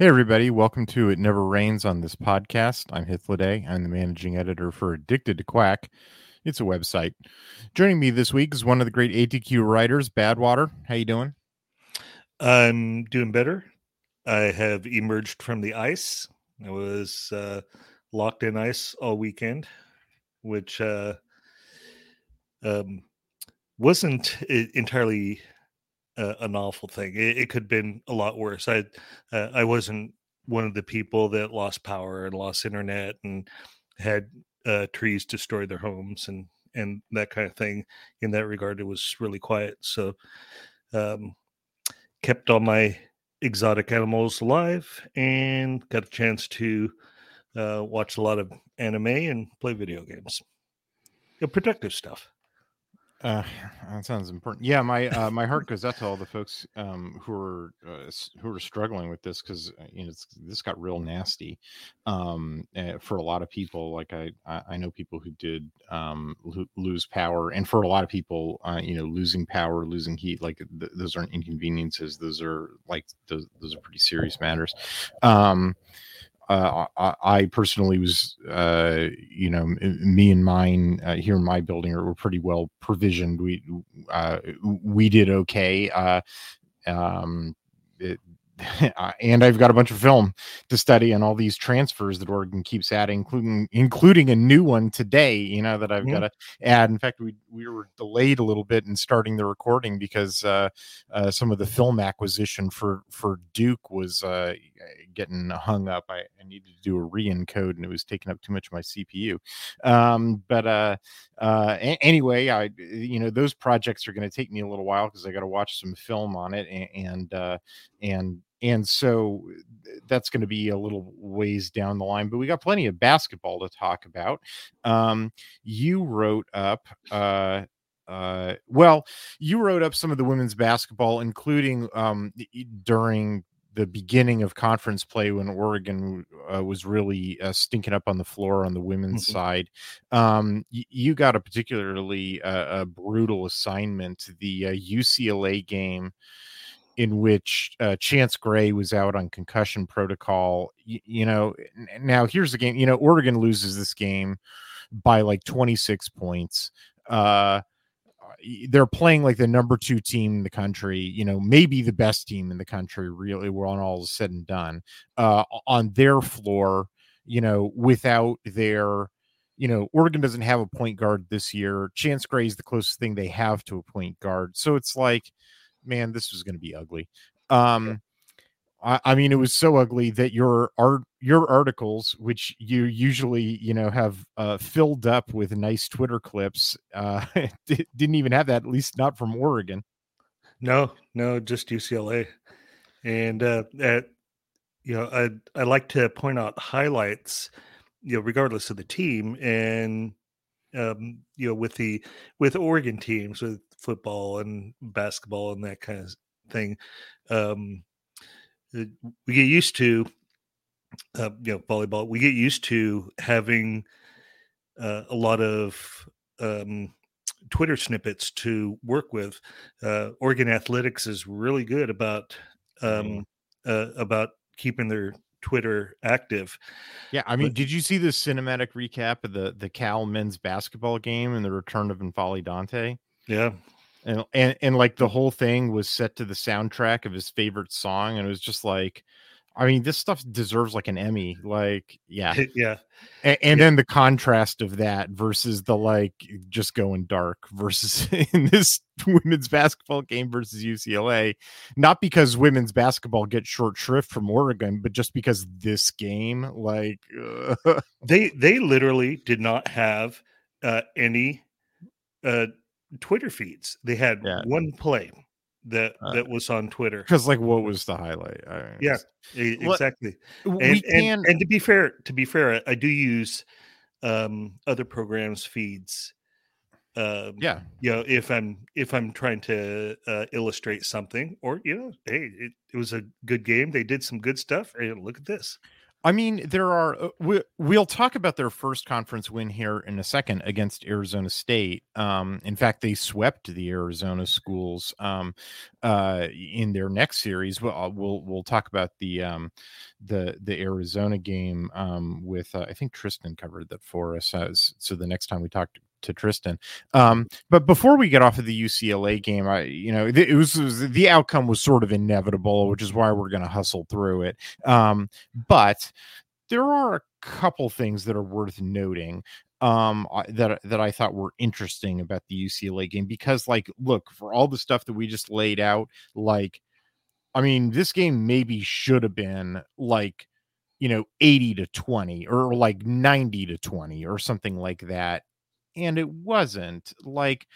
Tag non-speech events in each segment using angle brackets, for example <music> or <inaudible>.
Hey, everybody. Welcome to It Never Rains on this podcast. I'm Hythloday. I'm the managing editor for Addicted to Quack. It's a website. Joining me this week is one of the great ATQ writers, Badwater. How you doing? I'm doing better. I have emerged from the ice. I was uh, locked in ice all weekend, which uh, um, wasn't entirely uh, an awful thing. It, it, could have been a lot worse. I uh, I wasn't one of the people that lost power and lost internet and had uh, trees destroy their homes and and that kind of thing. In that regard, it was really quiet. So, um, kept all my exotic animals alive and got a chance to uh, watch a lot of anime and play video games. You know, productive stuff. Uh, that sounds important. Yeah, my uh, my heart goes out to all the folks um, who are uh, who are struggling with this because uh, you know this got real nasty um, uh, for a lot of people. Like I I know people who did um, lo- lose power, and for a lot of people, uh, you know, losing power, losing heat, like th- those aren't inconveniences. Those are like those those are pretty serious matters. Um, uh, I, I, personally was, uh, you know, me and mine uh, here in my building are, were pretty well provisioned. We uh, we did okay. Uh, um, it, <laughs> and I've got a bunch of film to study and all these transfers that Oregon keeps adding, including including a new one today. You know that I've mm-hmm. got to add. In fact, we we were delayed a little bit in starting the recording because uh, uh, some of the film acquisition for for Duke was uh, getting hung up. I, I, needed to do a re-encode, and it was taking up too much of my CPU. Um, but uh, uh, a- anyway, I you know those projects are going to take me a little while because I got to watch some film on it and and, uh, and and so that's going to be a little ways down the line but we got plenty of basketball to talk about um, you wrote up uh, uh, well you wrote up some of the women's basketball including um, during the beginning of conference play when Oregon uh, was really uh, stinking up on the floor on the women's mm-hmm. side. Um, y- you got a particularly uh, a brutal assignment, the UCLA uh, game in which uh, Chance Gray was out on concussion protocol. Y- you know, now here's the game. You know, Oregon loses this game by like 26 points. They're playing like the number two team in the country, you know, maybe the best team in the country, really, when all is said and done, uh, on their floor, you know, without their, you know, Oregon doesn't have a point guard this year. Chance Gray is the closest thing they have to a point guard. So it's like, man, this was going to be ugly. Um, I, I, mean, it was so ugly that your art, your articles, which you usually, you know, have uh, filled up with nice Twitter clips, uh, <laughs> didn't even have that. At least not from Oregon. No, no, just UCLA, and uh, at you know, I I like to point out highlights, you know, regardless of the team, and um, you know, with the with Oregon teams with football and basketball and that kind of thing. Um, we get used to, uh, you know, volleyball. We get used to having uh, a lot of um, Twitter snippets to work with. Uh, Oregon Athletics is really good about um, uh, about keeping their Twitter active. Yeah, I mean, but, did you see the cinematic recap of the the Cal men's basketball game and the return of N'Faly Dante? Yeah, and and and like the whole thing was set to the soundtrack of his favorite song, and it was just like, I mean, this stuff deserves like an Emmy. Like, yeah, <laughs> yeah. And, and yeah. then the contrast of that versus the like just going dark versus <laughs> in this women's basketball game versus UCLA, not because women's basketball gets short shrift from Oregon, but just because this game, like, uh, <laughs> they they literally did not have uh, any uh, Twitter feeds. They had yeah. one play that uh, that was on Twitter. Because like, what was the highlight? yeah, exactly. And, can... and, and to be fair, to be fair, I do use um, other programs' feeds. Um, yeah, you know, if I'm if I'm trying to uh, illustrate something, or you know, hey, it, it was a good game. They did some good stuff. Hey, look at this. I mean, there are. Uh, we, we'll talk about their first conference win here in a second against Arizona State. Um, in fact, they swept the Arizona schools um, uh, in their next series. We'll, uh, we'll we'll talk about the um, the the Arizona game um, with uh, I think Tristan covered that for us. So the next time we talk to Tristan. Um, but before we get off of the UCLA game, I you know it was, it was the outcome was sort of inevitable, which is why we're going to hustle through it. Um, but there are a couple things that are worth noting um that that I thought were interesting about the UCLA game because like look for all the stuff that we just laid out like I mean this game maybe should have been like you know 80 to 20 or like 90 to 20 or something like that and it wasn't like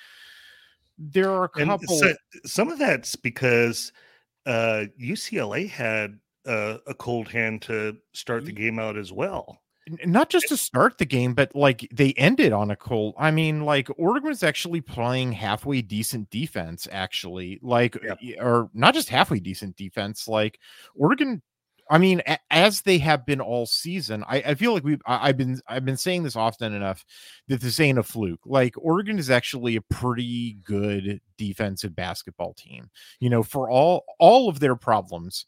there are a couple so, some of that's because uh UCLA had uh, a cold hand to start the game out as well not just to start the game, but like they ended on a cold. I mean, like Oregon was actually playing halfway decent defense, actually, like, or not just halfway decent defense. Like Oregon I mean, as they have been all season, I, I feel like we've I, have been I've been saying this often enough that this ain't a fluke. Like Oregon is actually a pretty good defensive basketball team. You know, for all all of their problems,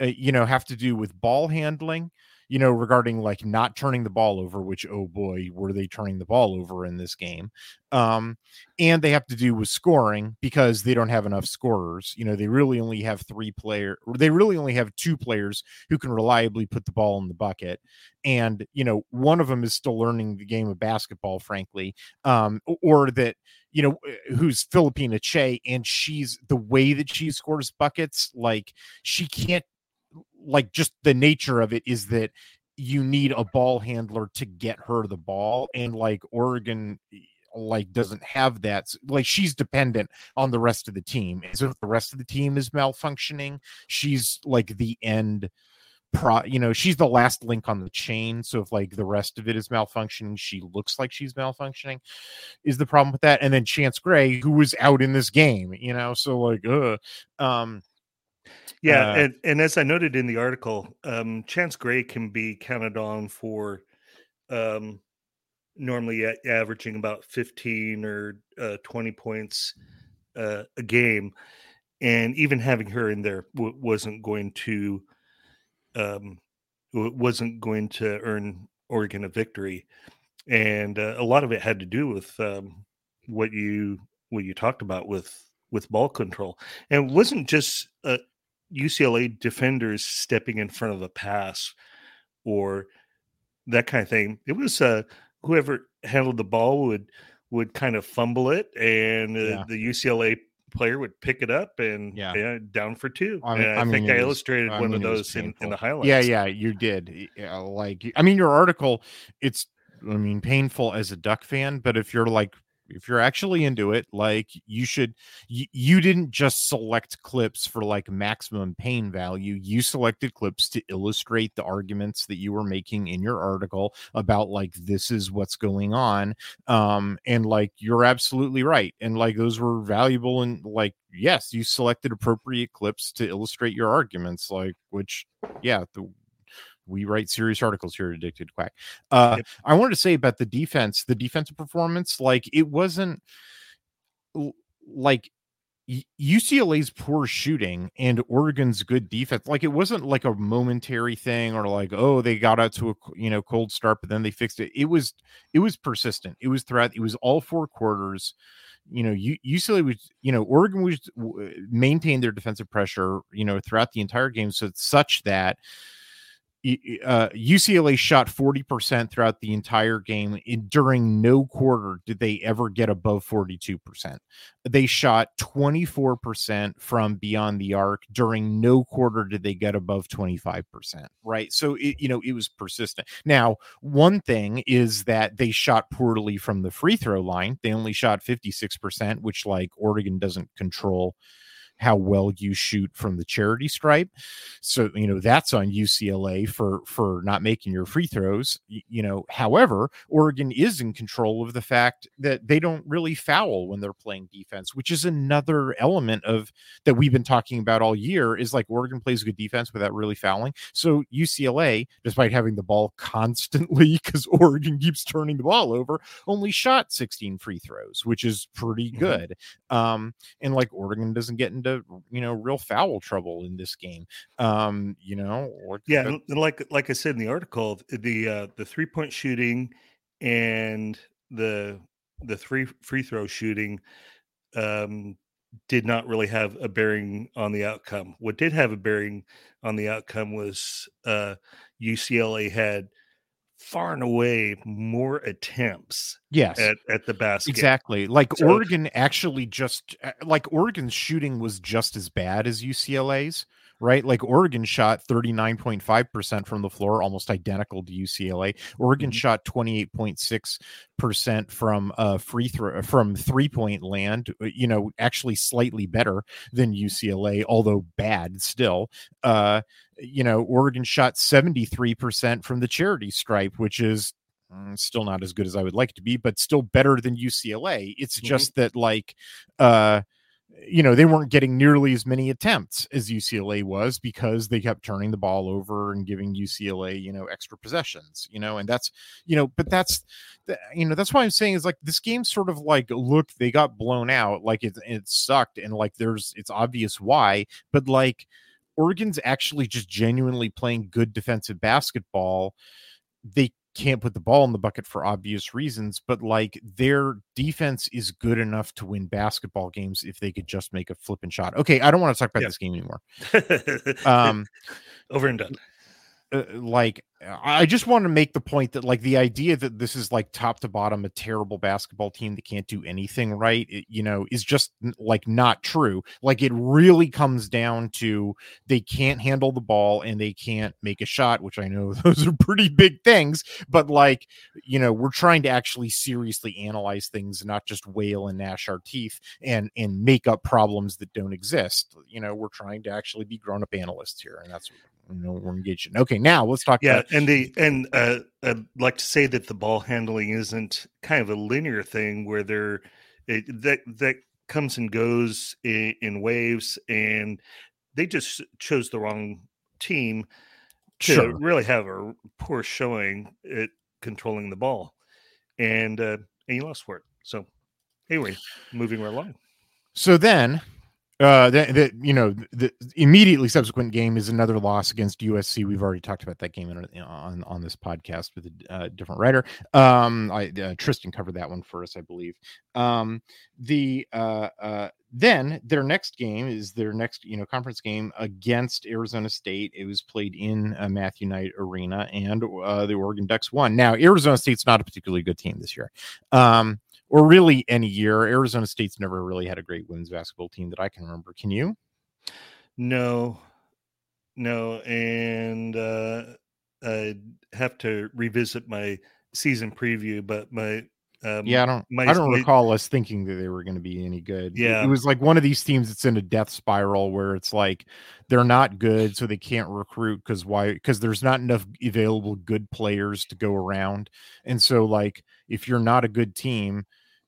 uh, you know, have to do with ball handling you know, regarding like not turning the ball over, which oh boy, were they turning the ball over in this game. Um, and they have to do with scoring because they don't have enough scorers. You know, they really only have three player, they really only have two players who can reliably put the ball in the bucket. And, you know, one of them is still learning the game of basketball, frankly. Um, or that, you know, eh, who's Phillipina Kyei, and she's the way that she scores buckets, like she can't like just the nature of it is that you need a ball handler to get her the ball and like Oregon like doesn't have that like she's dependent on the rest of the team so if the rest of the team is malfunctioning she's like the end pro you know she's the last link on the chain so if like the rest of it is malfunctioning she looks like she's malfunctioning is the problem with that and then chance gray who was out in this game you know so like uh um yeah, uh, and, and as I noted in the article, um, Chance Gray can be counted on for um, normally averaging about 15 or uh, 20 points uh, a game. And even having her in there w- wasn't going to um, wasn't going to earn Oregon a victory. And uh, a lot of it had to do with um, what you what you talked about with with ball control, and it wasn't just uh, UCLA defenders stepping in front of the pass or that kind of thing. It was uh, whoever handled the ball would would kind of fumble it, and uh, yeah. the UCLA player would pick it up and yeah, yeah down for two. I, mean, I, I mean, think I illustrated was, one I mean, of those in, in, the highlights. Yeah, yeah, you did. Yeah, like, I mean, your article, it's, I mean, painful as a Duck fan, but if you're like if you're actually into it like you should you, you didn't just select clips for like maximum pain value you selected clips to illustrate the arguments that you were making in your article about like this is what's going on um and like you're absolutely right and like those were valuable and like yes you selected appropriate clips to illustrate your arguments like which yeah the we write serious articles here at Addicted Quack. Uh, yep. I wanted to say about the defense, the defensive performance, like it wasn't like UCLA's poor shooting and Oregon's good defense. Like it wasn't like a momentary thing or like oh they got out to a you know cold start but then they fixed it. It was it was persistent. It was throughout. It was all four quarters you know, you UCLA was, you know, Oregon was maintained their defensive pressure, you know, throughout the entire game, so it's such that uh, UCLA shot 40% throughout the entire game. In, during no quarter did they ever get above 42%. They shot 24% from beyond the arc. During no quarter did they get above 25%. Right. So, it, you know, it was persistent. Now, one thing is that they shot poorly from the free throw line. They only shot 56%, which, like, Oregon doesn't control how well you shoot from the charity stripe. So, you know, that's on UCLA for for not making your free throws, you know. However, Oregon is in control of the fact that they don't really foul when they're playing defense, which is another element of that we've been talking about all year is like Oregon plays good defense without really fouling. So, UCLA, despite having the ball <laughs> constantly cuz Oregon keeps turning the ball over, only shot 16 free throws, which is pretty mm-hmm. good. Mm-hmm. Um and like Oregon doesn't get into into you know real foul trouble in this game. Um, you know, or yeah, but- like like I said in the article, the uh, the three point shooting and the the three free throw shooting um, did not really have a bearing on the outcome. What did have a bearing on the outcome was uh, UCLA had far and away more attempts yes. at, at the basket. Exactly like so, oregon actually just uh, like oregon's shooting was just as bad as ucla's right like oregon shot 39.5% from the floor almost identical to ucla oregon mm-hmm. shot 28.6% from uh free throw from three point land uh, you know actually slightly better than ucla although bad still uh you know, Oregon shot 73% from the charity stripe, which is mm, still not as good as I would like to be, but still better than UCLA. It's mm-hmm. just that, like, uh, you know, they weren't getting nearly as many attempts as UCLA was because they kept turning the ball over and giving UCLA, you know, extra possessions, you know, and that's, you know, but that's, you know, that's why I'm saying is like this game sort of like, look, they got blown out, like it, it sucked, and like there's, it's obvious why, but like, Oregon's actually just genuinely playing good defensive basketball. They can't put the ball in the bucket for obvious reasons, but like their defense is good enough to win basketball games if they could just make a flipping shot. Okay, I don't want to talk about yeah. this game anymore. <laughs> um, Over and done. Uh, like I just want to make the point that like the idea that this is like top to bottom a terrible basketball team that can't do anything right, it, you know, is just like not true. Like it really comes down to they can't handle the ball and they can't make a shot, which I know <laughs> those are pretty big things, but like, you know, we're trying to actually seriously analyze things, not just wail and gnash our teeth and and make up problems that don't exist. You know, we're trying to actually be grown-up analysts here, and that's you know we're engaged in. Okay, now let's talk. Yeah, about- and the and uh, I'd like to say that the ball handling isn't kind of a linear thing where there it, that that comes and goes in, in, waves, and they just chose the wrong team to sure. really have a poor showing at controlling the ball, and uh, and you lost for it. So anyway, moving right along. So then uh, that, you know, the immediately subsequent game is another loss against USC. We've already talked about that game in, on on this podcast with a uh, different writer. Um, I uh, Tristan covered that one for us, I believe. Um, the uh, uh, then their next game is their next you know conference game against Arizona State. It was played in uh, Matthew Knight Arena, and uh, the Oregon Ducks won. Now Arizona State's not a particularly good team this year. Um, or really any year. Arizona State's never really had a great women's basketball team that I can remember. Can you? No, no, and uh, I have to revisit my season preview, but my um, yeah, I don't. My, I don't my, recall us thinking that they were going to be any good. Yeah, it, was like one of these teams that's in a death spiral where it's like they're not good, so they can't recruit because why? Because there's not enough available good players to go around, and so like if you're not a good team,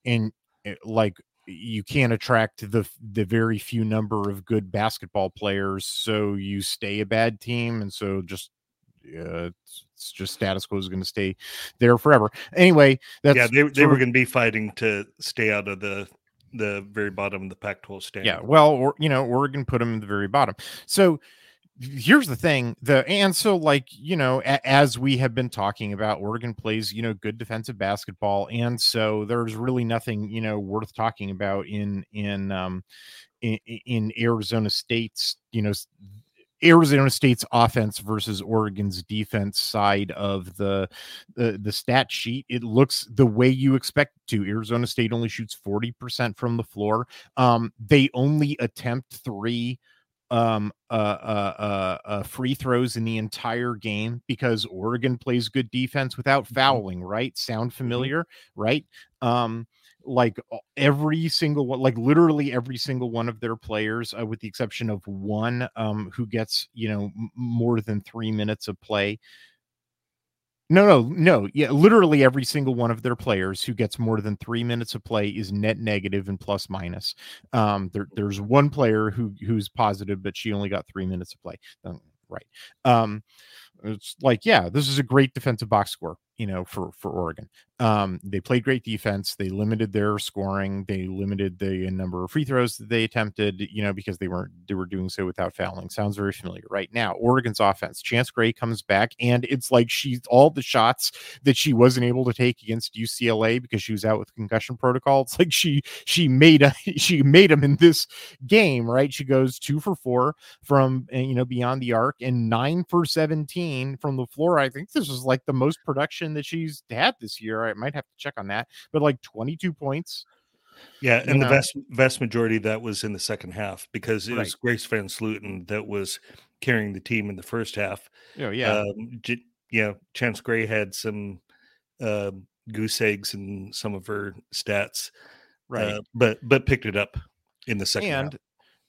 and eh, like you can't attract the the very few number of good basketball players, so you stay a bad team, and so just uh, it's, it's, just status quo is going to stay there forever. Anyway, that's yeah, they, they were going to be fighting to stay out of the the very bottom of the Pac-12 standard. Yeah, well, or you know, Oregon put them in the very bottom. So here's the thing the and so like you know a, as we have been talking about oregon plays you know good defensive basketball and so there's really nothing you know worth talking about in in um in, in arizona state's you know Arizona State's offense versus Oregon's defense side of the, the the stat sheet, it looks the way you expect to. Arizona State only shoots 40% from the floor. Um, they only attempt three um uh, uh uh uh free throws in the entire game because Oregon plays good defense without mm-hmm. fouling, right? Sound mm-hmm. familiar, right? Um like every single one like literally every single one of their players uh, with the exception of one um who gets you know m- more than 3 minutes of play no, no, no. Yeah, literally every single one of their players who gets more than three minutes of play is net negative and plus minus. Um, there, there's one player who who's positive, but she only got three minutes of play. Um, right. Um, it's like, yeah, this is a great defensive box score you know, for for Oregon. Um, they played great defense. They limited their scoring. They limited the number of free throws that they attempted, you know, because they weren't they were doing so without fouling. Sounds very familiar right now. Oregon's offense. Chance Gray comes back, and it's like she's all the shots that she wasn't able to take against UCLA because she was out with concussion protocol. It's like she she made a <laughs> she made them in this game, right? She goes two for four from eh, you know beyond the arc and nine for seventeen from the floor. I think this was like the most production that she's had this year. I might have to check on that, but like 22 points. Yeah, and know. the vast vast majority of that was in the second half because it right. was Grace VanSlooten that was carrying the team in the first half. Oh yeah, um, yeah. Chance Gray had some uh, goose eggs in some of her stats, right? Uh, but but picked it up in the second. And half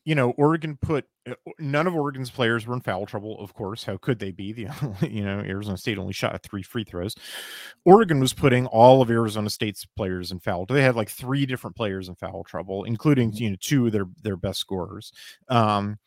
you know, Oregon put uh, none of Oregon's players were in foul trouble, of course. How could they be? The <laughs> you know, Arizona State only shot three free throws. Oregon was putting all of Arizona State's players in foul. Trouble. They had like three different players in foul trouble, including mm-hmm. you know two of their their best scorers. Um,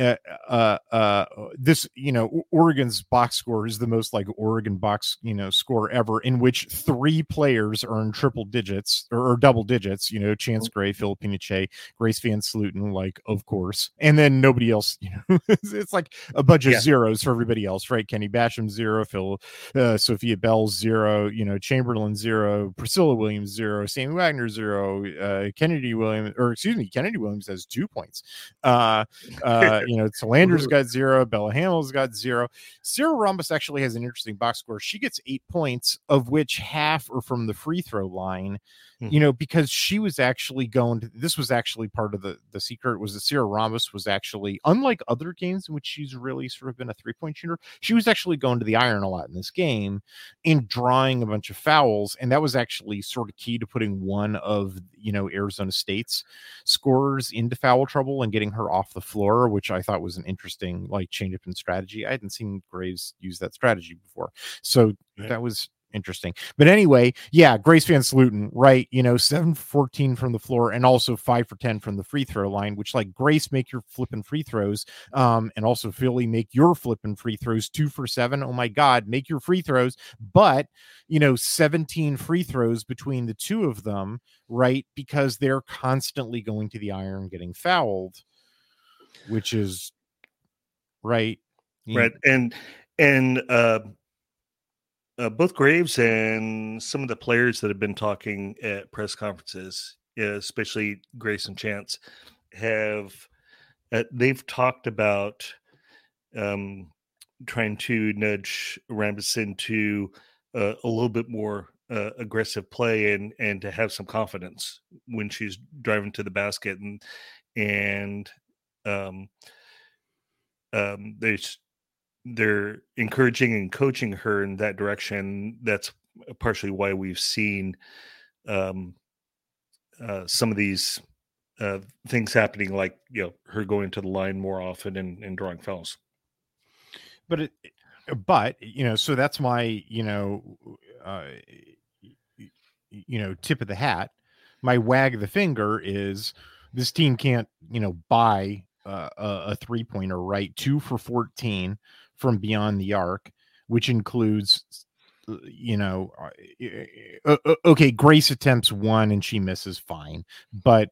uh, uh, uh, this, you know, Oregon's box score is the most like Oregon box, you know, score ever, in which three players earn triple digits or, or double digits. You know, Chance mm-hmm. Gray, Phillipina Kyei, Grace VanSlooten, like of course, and then nobody else. You know, <laughs> it's like a bunch of yeah. zeros for everybody else, right? Kenny Basham zero, Phil, uh, Sophia Bell zero, you know, Chamberlain zero, Priscilla Williams zero, Sammy Wagner zero, uh, Kennedy Williams, or excuse me, Kennedy Williams has two points. Uh, uh, you know, Solander's got zero, Bella Hamill's got zero. Sierra Rambis actually has an interesting box score. She gets eight points, of which half are from the free throw line mm-hmm. you know, because she was actually going to this was actually part of the the secret was that Sierra Rambis was actually unlike other games in which she's really sort of been a three point shooter, she was actually going to the iron a lot in this game and drawing a bunch of fouls. And that was actually sort of key to putting one of you know Arizona State's scorers into foul trouble and getting her off the floor, which I thought was an interesting like change up in strategy. I hadn't seen Graves use that strategy before. So right. that was interesting. But anyway, yeah, Grace VanSlooten, right? You know, seven fourteen from the floor and also five for 10 from the free throw line, which like Grace make your flipping free throws. Um, and also Philly make your flipping free throws two for seven. Oh my God, make your free throws. But, you know, 17 free throws between the two of them, right? Because they're constantly going to the iron getting fouled, which is right. Right. And, and, uh, uh, both Graves and some of the players that have been talking at press conferences, especially Grace and Chance, have uh, they've talked about um, trying to nudge Rambis into uh, a little bit more uh, aggressive play and and to have some confidence when she's driving to the basket and and um, um, there's they're encouraging and coaching her in that direction. That's partially why we've seen um, uh, some of these uh, things happening, like you know her going to the line more often and, and drawing fouls. But it, but you know, so that's my you know, uh, you know, tip of the hat. My wag of the finger is this team can't you know buy uh, a, three pointer, right? Two for 14 from beyond the arc, which includes uh, you know uh, uh, okay grace attempts one and she misses fine but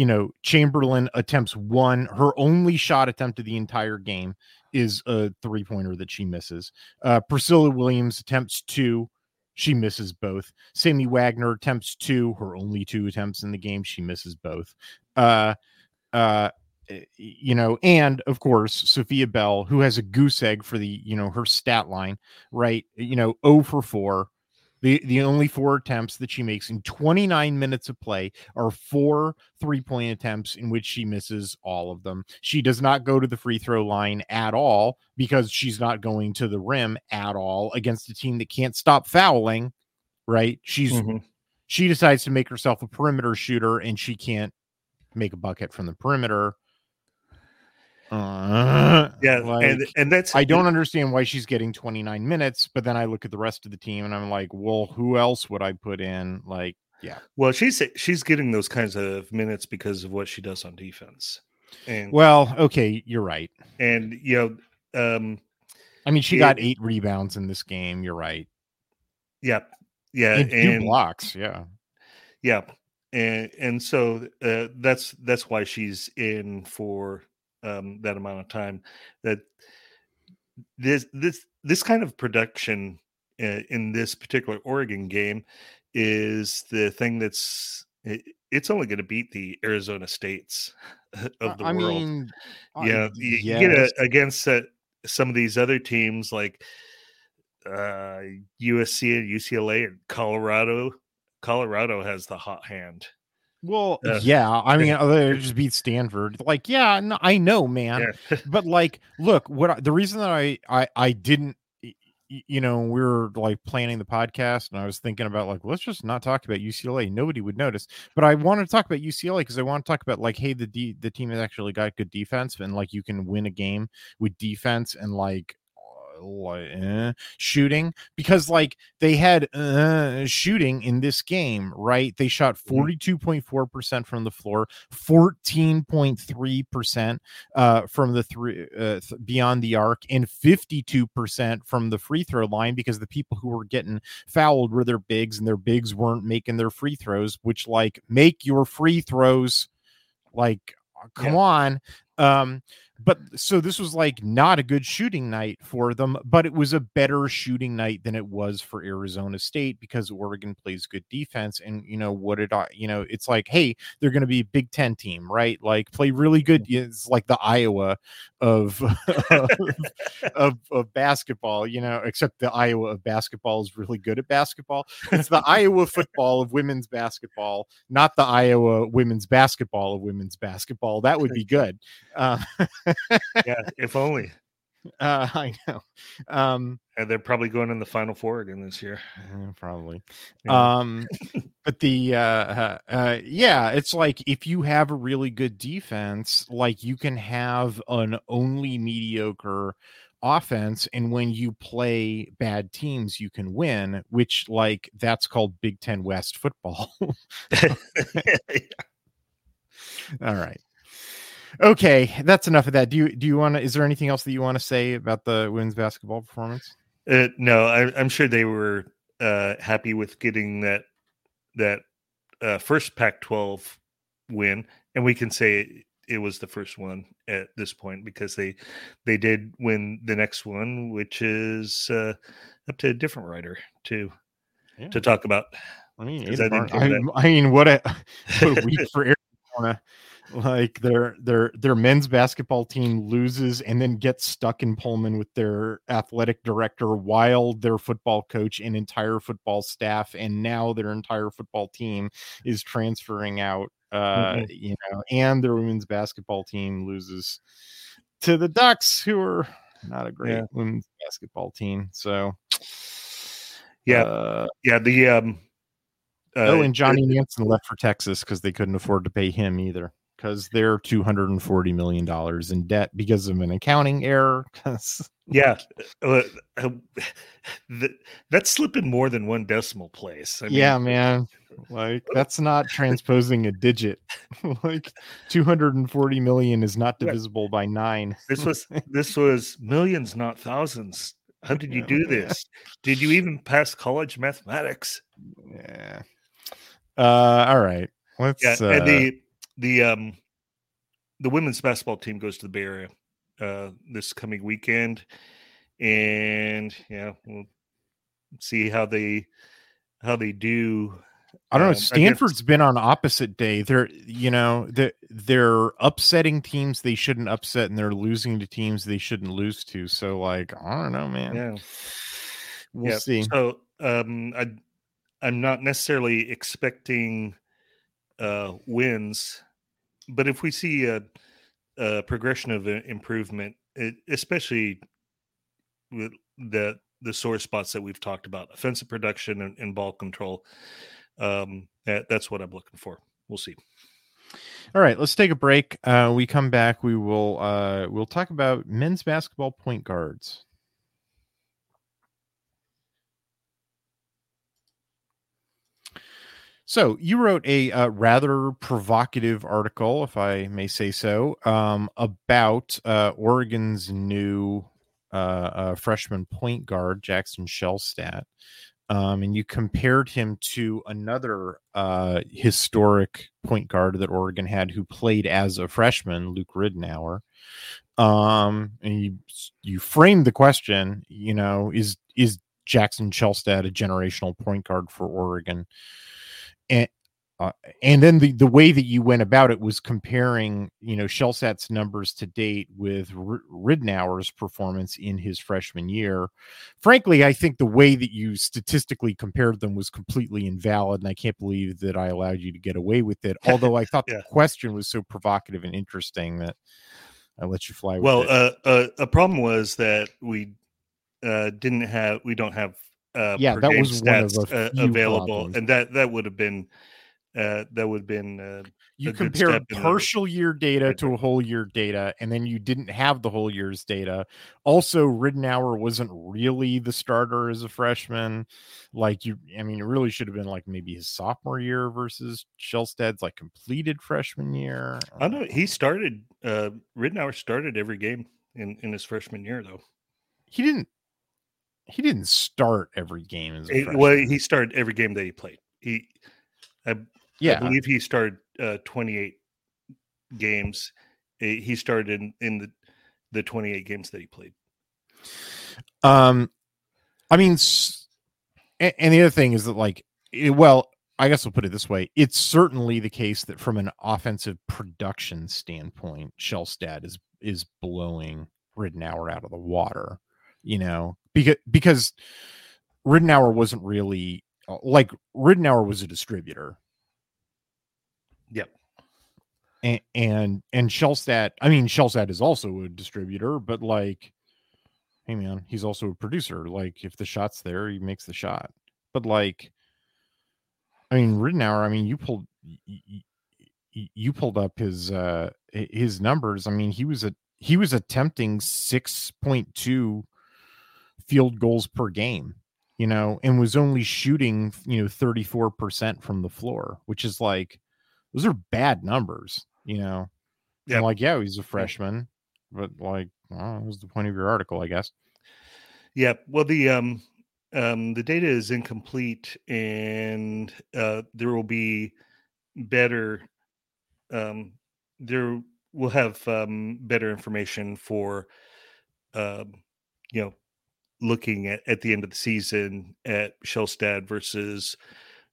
you know, Chamberlain attempts one, her only shot attempt of the entire game is a three pointer that she misses. Uh, Priscilla Williams attempts two, she misses both. Sammy Wagner attempts two, her only two attempts in the game, she misses both. Uh, uh, eh, you know, and of course, Sophia Bell, who has a goose egg for the, you know, her stat line, right? You know, 0 for 4 the, the only four attempts that she makes in 29 minutes of play are four three point attempts in which she misses all of them. She does not go to the free throw line at all because she's not going to the rim at all against a team that can't stop fouling. Right. She's mm-hmm. she decides to make herself a perimeter shooter and she can't make a bucket from the perimeter. Uh, yeah, like, and and that's I don't understand why she's getting 29 minutes, but then I look at the rest of the team and I'm like, well, who else would I put in? Like, yeah. Well, she's she's getting those kinds of minutes because of what she does on defense. And well, okay, you're right. And you know, um I mean, she got eight rebounds in this game. You're right. Yep. Yeah, and, and blocks. Yeah. Yeah, and and so uh, that's that's why she's in for um, that amount of time. That this this this kind of production uh, in this particular Oregon game is the thing that's it, it's only going to beat the Arizona States <laughs> of the I world. Mean, yeah, you, yes. get a, against uh, some of these other teams like uh, USC and UCLA and Colorado. Colorado has the hot hand. Well, uh, yeah, I mean, <laughs> they just beat Stanford. Like, yeah, no, I know, man. Yeah. <laughs> but like, look, what I, the reason that I I I didn't, you know, we were like planning the podcast, and I was thinking about like, let's just not talk about UCLA. Nobody would notice. But I wanted to talk about UCLA because I want to talk about like, hey, the D, the team has actually got good defense, and like you can win a game with defense and like eh, shooting because like they had uh, shooting in this game, right? They shot 42.4% mm-hmm. from the floor, 14.3% uh, from the three uh, th- beyond the arc, and 52% from the free throw line because the people who were getting fouled were their bigs and their bigs weren't making their free throws, which like make your free throws like come yeah. on um but so this was like not a good shooting night for them, but it was a better shooting night than it was for Arizona State because Oregon plays good defense. And you know what did I? You know, it's like, hey, they're going to be a Big Ten team, right? Like play really good. It's like the Iowa of <laughs> of, of, of basketball, you know. Except the Iowa of basketball is really good at basketball. It's the Iowa football of women's basketball, not the Iowa women's basketball of women's basketball. That would be <laughs> good. Uh, <laughs> yeah, if only. Uh, <laughs> I know. Um, and they're probably going in the final four again this year. Uh, probably. Yeah. Um, but the uh, uh, uh, yeah, it's like if you have a really good defense, like you can have an only mediocre offense and when you play bad teams you can win which like that's called big 10 west football <laughs> <laughs> all right Okay, that's enough of that. Do you do you want to? Is there anything else that you want to say about the women's basketball performance? Uh, no, I, am sure they were uh, happy with getting that that uh, first Pac-12 win, and we can say it, it, was the first one at this point because they they did win the next one, which is uh, up to a different writer to yeah. to talk about. I mean, I, I, mean, what a, what a week <laughs> for Arizona like their their their men's basketball team loses and then gets stuck in Pullman with their athletic director while their football coach and entire football staff and now their entire football team is transferring out uh mm-hmm. you know and their women's basketball team loses to the Ducks who are not a great yeah. women's basketball team so yeah uh, yeah the um uh, oh and Johnny Nansen left for Texas because they couldn't afford to pay him either because they're 240 million dollars in debt because of an accounting error yeah uh, uh, that's slipping more than one decimal place I mean, yeah man like <laughs> that's not transposing a digit <laughs> like 240 million is not divisible by nine. This was <laughs> this was millions not thousands. How did you do this? Did you even pass college mathematics? Yeah. Uh all right let's yeah, uh, and the the um the women's basketball team goes to the Bay Area uh, this coming weekend, and yeah, we'll see how they how they do. I don't know. um, Stanford's against- been on opposite day. They're you know they're they're upsetting teams they shouldn't upset, and they're losing to teams they shouldn't lose to. So like I don't know, man. Yeah. We'll yeah. see. So um, I I'm not necessarily expecting uh, wins, but if we see a, a progression of improvement, it, especially with the the sore spots that we've talked about, offensive production and, and ball control, um, that, that's what I'm looking for. We'll see. All right, let's take a break. Uh, we come back. We will uh, we'll talk about men's basketball point guards. So you wrote a uh, rather provocative article, if I may say so, um, about uh, Oregon's new uh, uh, freshman point guard Jackson Shelstad, um, and you compared him to another uh, historic point guard that Oregon had who played as a freshman, Luke Ridnour. Um, and you you framed the question, you know, is is Jackson Shelstad a generational point guard for Oregon? And uh, and then the, the way that you went about it was comparing, you know, Shelstad's numbers to date with R- Ridnour's performance in his freshman year. Frankly, I think the way that you statistically compared them was completely invalid, and I can't believe that I allowed you to get away with it. <laughs> Although I thought Yeah. the question was so provocative and interesting that I let you fly with Well, uh, uh, a problem was that we uh, didn't have, we don't have, uh, Yeah, that was one of stats, uh, available, problems. and that that would have been, uh, that would have been, uh, you compared in the partial year data to a whole year data, and then you didn't have the whole year's data. Also, Ridnour wasn't really the starter as a freshman. Like you, I mean, it really should have been like maybe his sophomore year versus Shelstad's like completed freshman year. I know he started, uh, Ridnour started every game in in his freshman year though. he didn't. He didn't start every game as a He- well, he started every game that he played. He, I, I believe he started uh, 28 games. Eh, He started in, in the the 28 games that he played. Um, I mean, s- a- and the other thing is that, like, it- well, I guess we'll put it this way: it's certainly the case that from an offensive production standpoint, Shelstad is is blowing Ridnour out of the water. You know, because because Ridnour wasn't really uh, like Ridnour was a distributor. Yep. And and and Shelstad, I mean, Shelstad is also a distributor, but like, hey man, he's also a producer. Like, if the shot's there, he makes the shot. But like, I mean, Ridnour, I mean, you pulled y- y- y- you pulled up his uh his numbers. I mean, he was a he was attempting six point two field goals per game, you know, and was only shooting you know thirty four percent from the floor, which is like those are bad numbers, you know. Yeah, like yeah, he's a freshman, but like, don't that was the point of your article, I guess. Yeah. Well, the um, um, the data is incomplete, and uh, there will be better. Um, there will have um, better information for, um, you know, looking at at the end of the season at Shelstad versus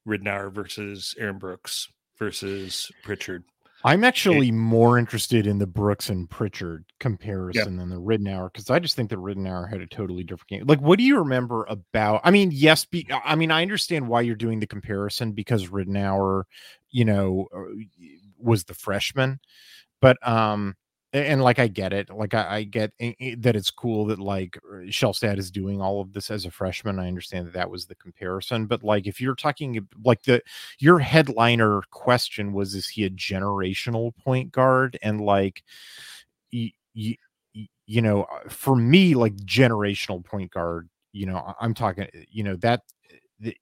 Ridnour versus Aaron Brooks versus Pritchard. I'm actually more interested in the Brooks and Pritchard comparison than the Ridnour because I just think that Ridnour had a totally different game. Like, what do you remember about? I mean, yes, be, I mean, I understand why you're doing the comparison because Ridnour, you know, uh, was the freshman, but um, and like I get it, like I, I get i- i- that it's cool that like Shelstad is doing all of this as a freshman. I understand that that was the comparison, but like if you're talking like the your headliner question was is he a generational point guard and like y- y- you know uh, for me like generational point guard you know i'm talking uh, you know that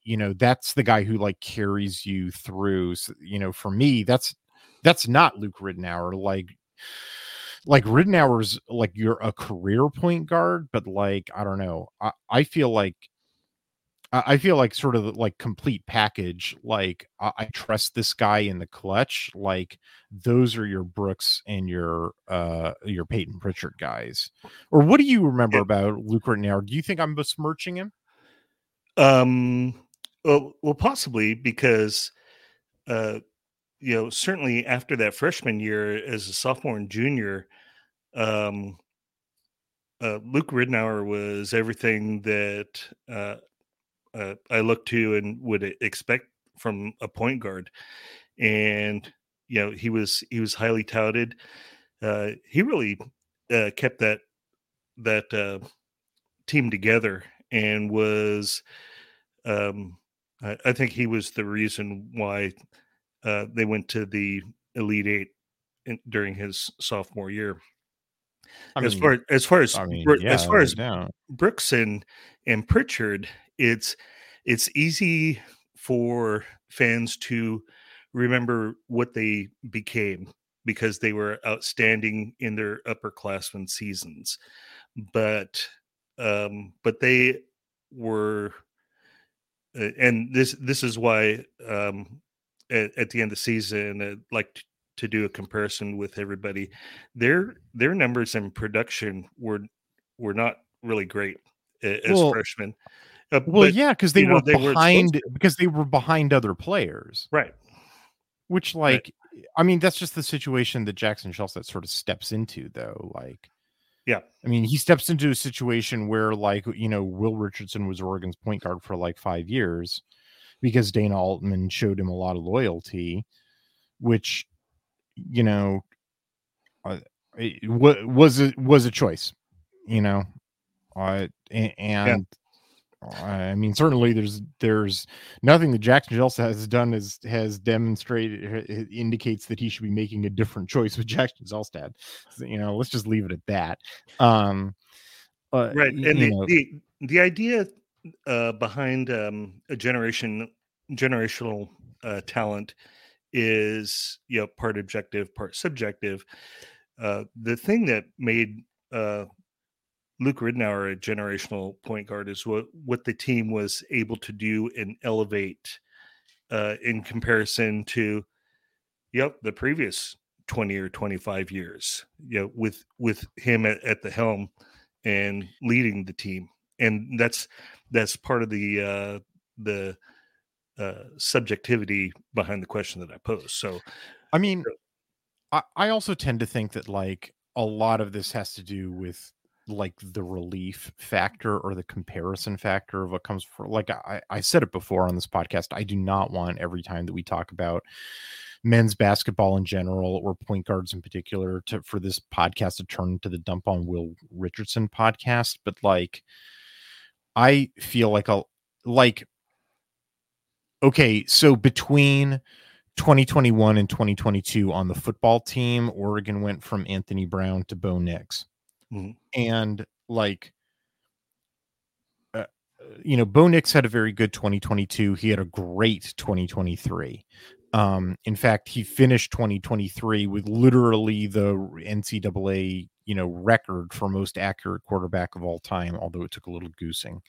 you know that's the guy who like carries you through so, you know for me that's that's not luke ridnour like like ridnour's like you're a career point guard but like i don't know i, I feel like I feel like sort of like complete package. Like I, I, trust this guy in the clutch. Like those are your Brooks and your uh your Payton Pritchard guys. Or what do you remember yeah. about Luke now? Do you think I'm besmirching him? Um. Well, well, possibly because, uh, you know, certainly after that freshman year as a sophomore and junior, um, uh, Luke Ridnour was everything that uh, uh, I looked to and would expect from a point guard. And you know, he was he was highly touted. Uh, he really uh, kept that that uh, team together and was. Um, I, I, think he was the reason why uh, they went to the Elite Eight in, during his sophomore year. I mean, as far as far as I mean, yeah, as far as Brooks and and Pritchard, it's it's easy for fans to remember what they became because they were outstanding in their upperclassmen seasons, but um, but they were, uh, and this this is why um, at, at the end of the season, uh, like to do a comparison with everybody, their their numbers and production were were not really great as well, freshmen. Uh, well, but, yeah, because they were know, they behind because they were behind other players, right? Which, like, right. I mean, that's just the situation that Jackson Shelstad sort of steps into, though. Like, yeah, I mean, he steps into a situation where, like, you know, Will Richardson was Oregon's point guard for like five years because Dana Altman showed him a lot of loyalty, which you know, uh, was a, was a choice, you know, uh, and, yeah. I mean, certainly there's there's nothing that Jackson Shelstad has done is has demonstrated indicates that he should be making a different choice with Jackson Shelstad. So, you know, let's just leave it at that. Um, uh, right, and the, the, the idea uh, behind um, a generation generational uh, talent is you know part objective, part subjective. Uh, the thing that made uh, Luke Ridnour a generational point guard is what what the team was able to do and elevate uh, in comparison to yep the previous 20 or 25 years you know with with him at, at the helm and leading the team and that's that's part of the uh the uh, subjectivity behind the question that I pose. So, I mean, I, I also tend to think that like a lot of this has to do with like the relief factor or the comparison factor of what comes for like I, I said it before on this podcast i do not want every time that we talk about men's basketball in general or point guards in particular to for this podcast to turn into the dump on will richardson podcast but like i feel like a like okay, so between 2021 and 2022 on the football team, Oregon went from Anthony Brown to Bo Nix. Mm-hmm. And like, uh, you know, Bo Nix had a very good 2022. He had a great 2023. Um, in fact, he finished 2023 with literally the NCAA, you know, record for most accurate quarterback of all time, although it took a little goosing.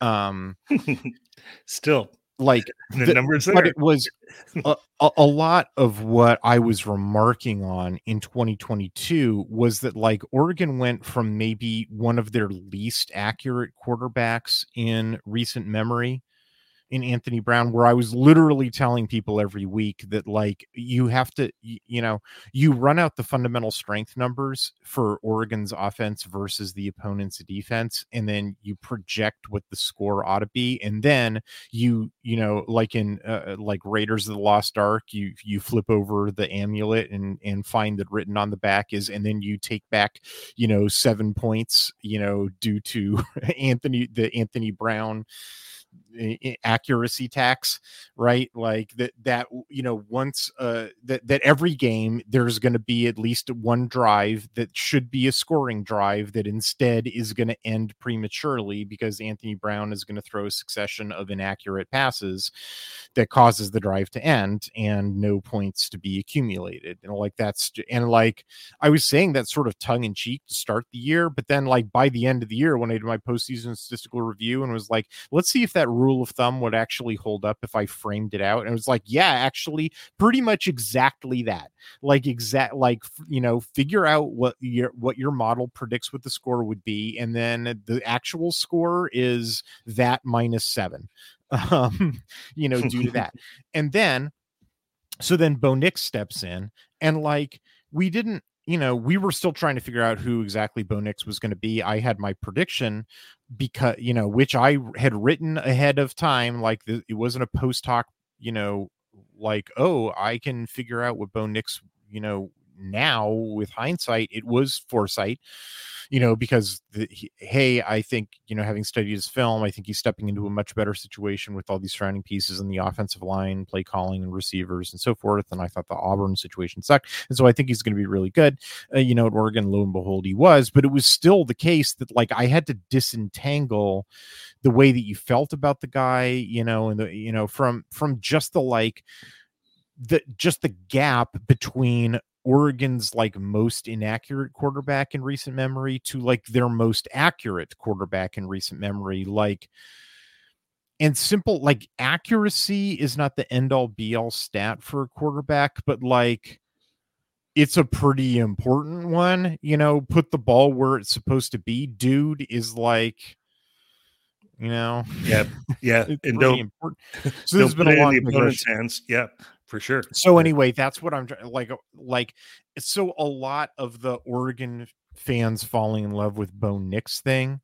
Um, <laughs> Still, like <laughs> the, the numbers but it was <laughs> a, a, lot of what i was remarking on in 2022 was that like oregon went from maybe one of their least accurate quarterbacks in recent memory in Anthony Brown where I was literally telling people every week that like you have to you know you run out the fundamental strength numbers for Oregon's offense versus the opponent's defense and then you project what the score ought to be and then you you know like in uh, like Raiders of the Lost Ark you you flip over the amulet and and find that written on the back is and then you take back you know 7 points you know due to <laughs> Anthony the Anthony Brown accuracy tax right? Like that that you know once uh that that every game there's going to be at least one drive that should be a scoring drive that instead is going to end prematurely because Anthony Brown is going to throw a succession of inaccurate passes that causes the drive to end and no points to be accumulated. And like that's and like I was saying that sort of tongue in cheek to start the year but then like by the end of the year when I did my postseason statistical review and was like let's see if that that rule of thumb would actually hold up if I framed it out. And it was like, yeah, actually, pretty much exactly that. Like exact, like you know, figure out what your what your model predicts what the score would be, and then the actual score is that minus seven. <laughs> Um, you know, due to <laughs> that, and then so then Bo Nix steps in, and like we didn't you know, we were still trying to figure out who exactly Bo Nix was going to be. I had my prediction because, you know, which I had written ahead of time. Like the, it wasn't a post hoc, you know, like, oh, I can figure out what Bo Nix, you know, now with hindsight, it was foresight you know, because the, he, hey, I think you know, having studied his film, I think he's stepping into a much better situation with all these surrounding pieces in the offensive line, play calling, and receivers, and so forth. And I thought the Auburn situation sucked, and so I think he's going to be really good. Uh, you know, at Oregon, lo and behold, he was. But it was still the case that like I had to disentangle the way that you felt about the guy, you know, and the you know from from just the like the just the gap between Oregon's like most inaccurate quarterback in recent memory to like their most accurate quarterback in recent memory. Like, and simple, like accuracy is not the end all be all stat for a quarterback, but like it's a pretty important one. You know, put the ball where it's supposed to be. Dude is like, you know, yeah, <laughs> yeah, and don't, important. <laughs> So this has been a long opponent's hands. Yeah, for sure. So anyway, that's what I'm like. Like, so a lot of the Oregon fans falling in love with Bo Nix thing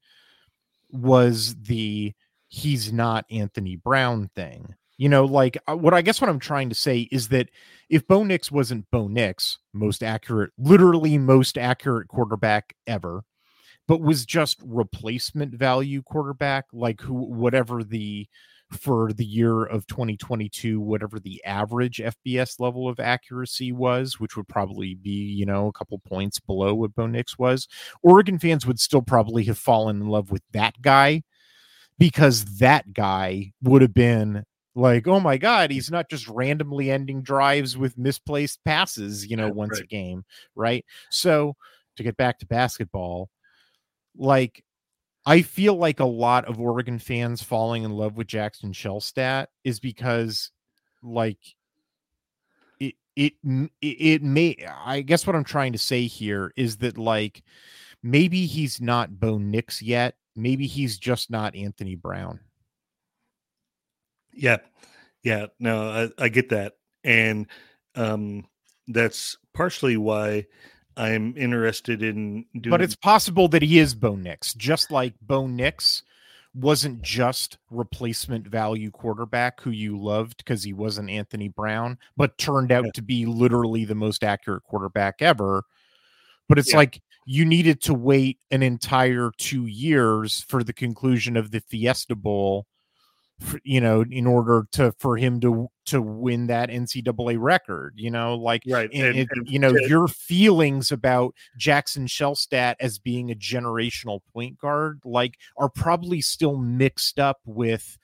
was the he's not Anthony Brown thing. You know, like uh, what I guess what I'm trying to say is that if Bo Nix wasn't Bo Nix, most accurate, literally most accurate quarterback ever, but was just replacement value quarterback, like who whatever the for the year of 2022 whatever the average FBS level of accuracy was, which would probably be, you know, a couple points below what Bo Nix was. Oregon fans would still probably have fallen in love with that guy because that guy would have been like, oh my God, he's not just randomly ending drives with misplaced passes, you know, once right. a game, right? So to get back to basketball, like I feel like a lot of Oregon fans falling in love with Jackson Shelstad is because like it it it may I guess what I'm trying to say here is that like maybe he's not Bo Nix yet. Maybe he's just not Anthony Brown. Yeah. Yeah, no, I, I get that. And um that's partially why I'm interested in doing. But it's possible that he is Bo Nix, just like Bo Nix wasn't just replacement value quarterback who you loved because he wasn't Anthony Brown, but turned out yeah. to be literally the most accurate quarterback ever. But it's yeah. like you needed to wait an entire two years for the conclusion of the Fiesta Bowl you know, in order to for him to to win that NCAA record, you know, like right, and, and, and you know your feelings about Jackson Shelstad as being a generational point guard, like, are probably still mixed up with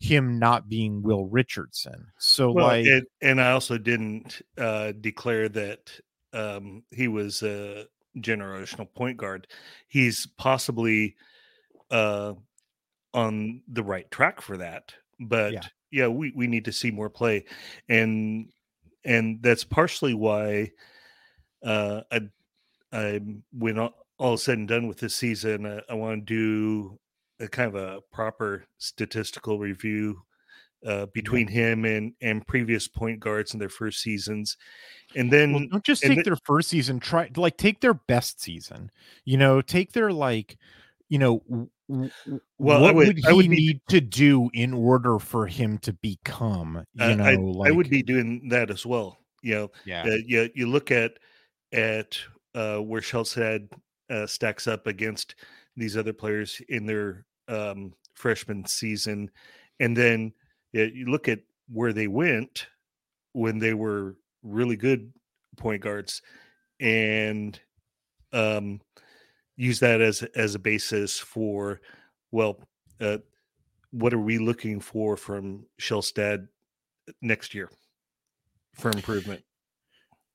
him not being Will Richardson. So well, like, and, and I also didn't uh, declare that um, he was a generational point guard. He's possibly uh on the right track for that. But yeah, yeah we, we need to see more play. And and that's partially why uh I I when all, all said and done with this season, uh, I want to do a kind of a proper statistical review uh, between him and and previous point guards in their first seasons, and then well, don't just take th- their first season. Try like take their best season. You know, take their like, you know, well, what would, would he would be, need to do in order for him to become? You know, I, like, I would be doing that as well. You know, yeah, uh, you, you look at at uh, where Shelstad uh, stacks up against these other players in their um, freshman season, and then you look at where they went when they were really good point guards, and um, use that as as a basis for well uh, what are we looking for from Shelstad next year for improvement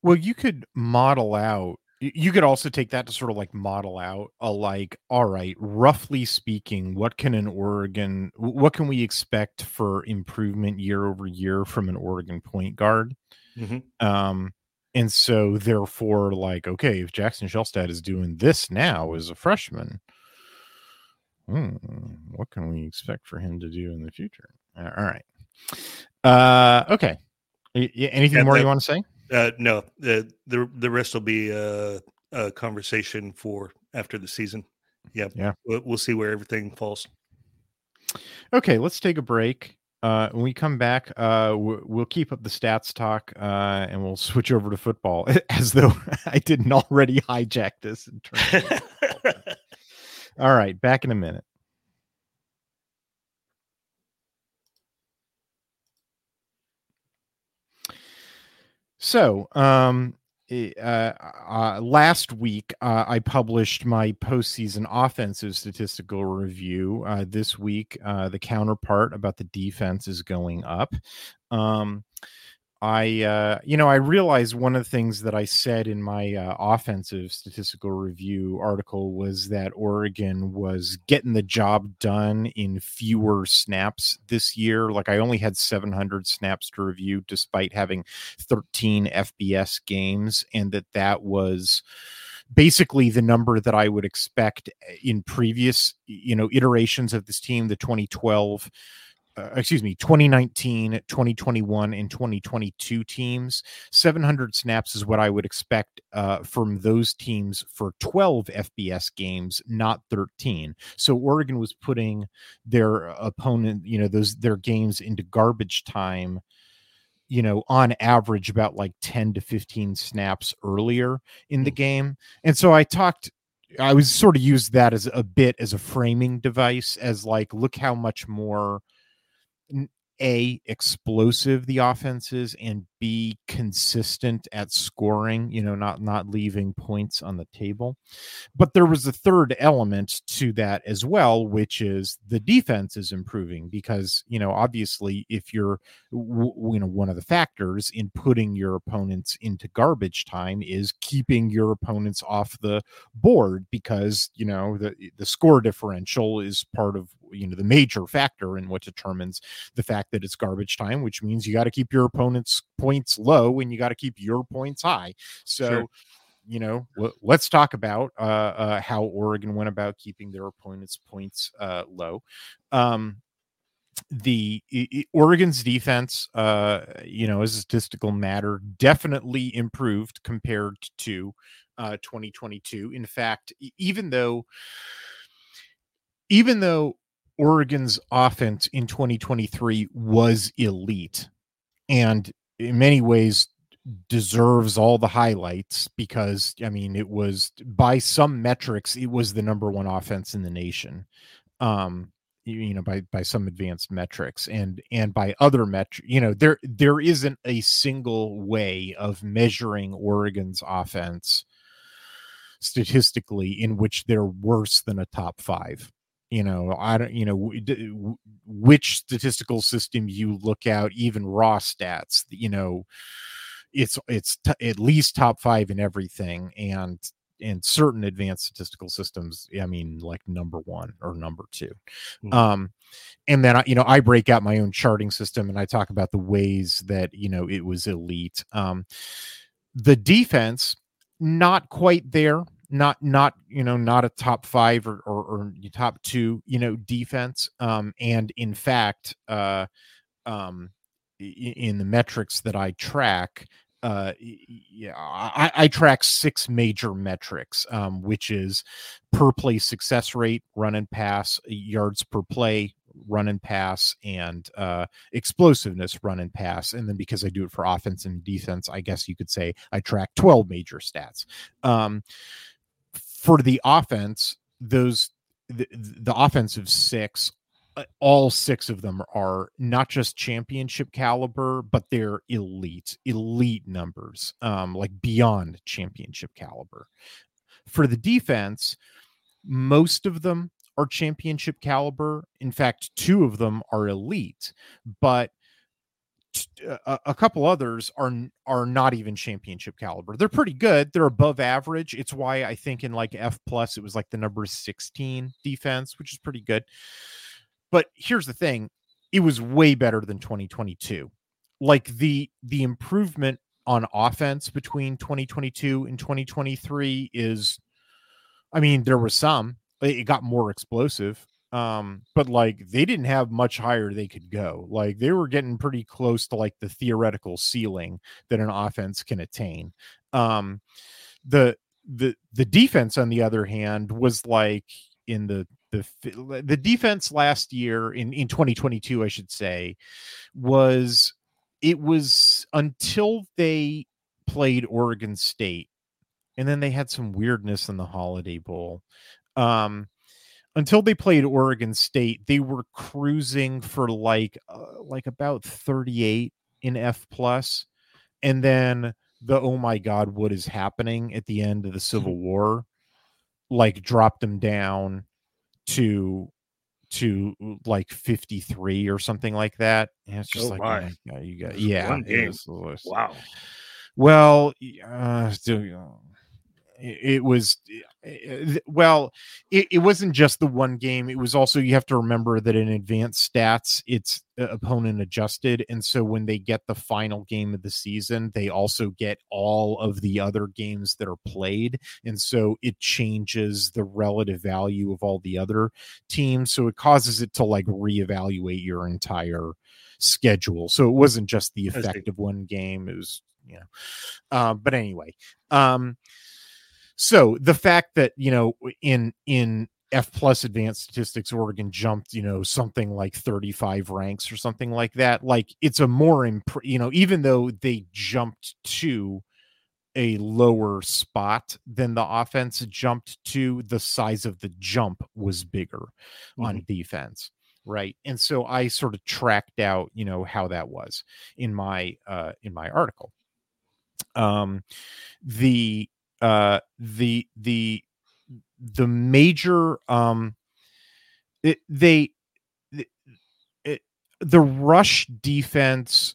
well you could model out you could also take that to sort of like model out a like all right roughly speaking what can an oregon what can we expect for improvement year over year from an oregon point guard mm-hmm. um and so therefore like okay if jackson Shelstad is doing this now as a freshman hmm, what can we expect for him to do in the future all right uh okay anything yeah, more you want to say uh, no, the the the rest will be a, a conversation for after the season. Yeah, yeah. We'll, we'll see where everything falls. Okay, let's take a break. Uh, when we come back, uh, we'll keep up the stats talk, uh, and we'll switch over to football, <laughs> as though <laughs> I didn't already hijack this. <laughs> All right, back in a minute. So, um, uh, uh, last week uh, I published my postseason offensive statistical review. Uh, this week, uh, the counterpart about the defense is going up. Um, I, uh, you know, I realized one of the things that I said in my uh, offensive statistical review article was that Oregon was getting the job done in fewer snaps this year. Like I only had 700 snaps to review, despite having 13 FBS games, and that that was basically the number that I would expect in previous, you know, iterations of this team, the 2012 uh, excuse me 2019 2021 and 2022 teams. 700 snaps is what i would expect uh, from those teams for 12 fbs games not 13 so oregon was putting their opponent you know those their games into garbage time you know on average about like 10 to 15 snaps earlier in the mm. game. And so i talked i was sort of used that as a bit as a framing device as like look how much more a explosive the offense is and b consistent at scoring you know not not leaving points on the table. But there was a third element to that as well which is the defense is improving because you know obviously if you're you know one of the factors in putting your opponents into garbage time is keeping your opponents off the board because you know the the score differential is part of you know the major factor in what determines the fact that it's garbage time which means you got to keep your opponent's points low and you got to keep your points high so sure. you know l- let's talk about uh, uh, how oregon went about keeping their opponent's points uh, low um, the Oregon's defense, uh, you know, as a statistical matter, definitely improved compared to uh, 2022. In fact, even though, even though Oregon's offense in 2023 was elite and in many ways deserves all the highlights because I mean it was by some metrics it was the number one offense in the nation. Um you know by by some advanced metrics and and by other metrics you know there there isn't a single way of measuring Oregon's offense statistically in which they're worse than a top 5 you know i don't you know which statistical system you look out even raw stats you know it's it's t- at least top 5 in everything and in certain advanced statistical systems i mean like number 1 or number 2 mm-hmm. um and then I, you know i break out my own charting system and i talk about the ways that you know it was elite um the defense not quite there not not you know not a top five or or, or top two you know defense um and in fact uh um in the metrics that i track uh yeah I, I track six major metrics um which is per play success rate run and pass yards per play run and pass and uh, explosiveness run and pass. And then because I do it for offense and defense, I guess you could say I track 12 major stats. Um, for the offense, those the, the offensive six, uh, all six of them are not just championship caliber, but they're elite, elite numbers, um, like beyond championship caliber. For the defense, most of them are championship caliber. In fact, two of them are elite, but Uh, a, a couple others are are not even championship caliber. They're pretty good. They're above average. It's why I think in like F plus it was like the number 16 defense, which is pretty good. But here's the thing, it was way better than 2022. Like the the improvement on offense between 2022 and 2023 is I mean, there was some. It got more explosive um, but like they didn't have much higher they could go. Like they were getting pretty close to like the theoretical ceiling that an offense can attain. Um, the the the defense, on the other hand, was like in the the the defense last year in in 2022, I should say, was it was until they played Oregon State, and then they had some weirdness in the Holiday Bowl. Um, until they played Oregon State, they were cruising for like uh, like about 38 in F plus, and then the oh my god, what is happening at the end of the Civil mm-hmm. War, like dropped them down to to like 53 or something like that. And it's just oh, like oh my. you got yeah, wow. Well, uh, it was eh, well it, it, wasn't just the one game it was also you have to remember that in advanced stats it's uh, opponent adjusted and so when they get the final game of the season they also get all of the other games that are played and so it changes the relative value of all the other teams so it causes it to like reevaluate your entire schedule so it wasn't just the effect of one game it was you know uh, but anyway um so the fact that you know in in F plus advanced statistics, Oregon jumped, you know, something like 35 ranks or something like that. Like it's a more, imp- you know, even though they jumped to a lower spot than the offense jumped to, the size of the jump was bigger mm-hmm. on defense. Right. And so I sort of tracked out, you know, how that was in my, uh, in my article. Um, the, uh, the the the major um, it, they the rush defense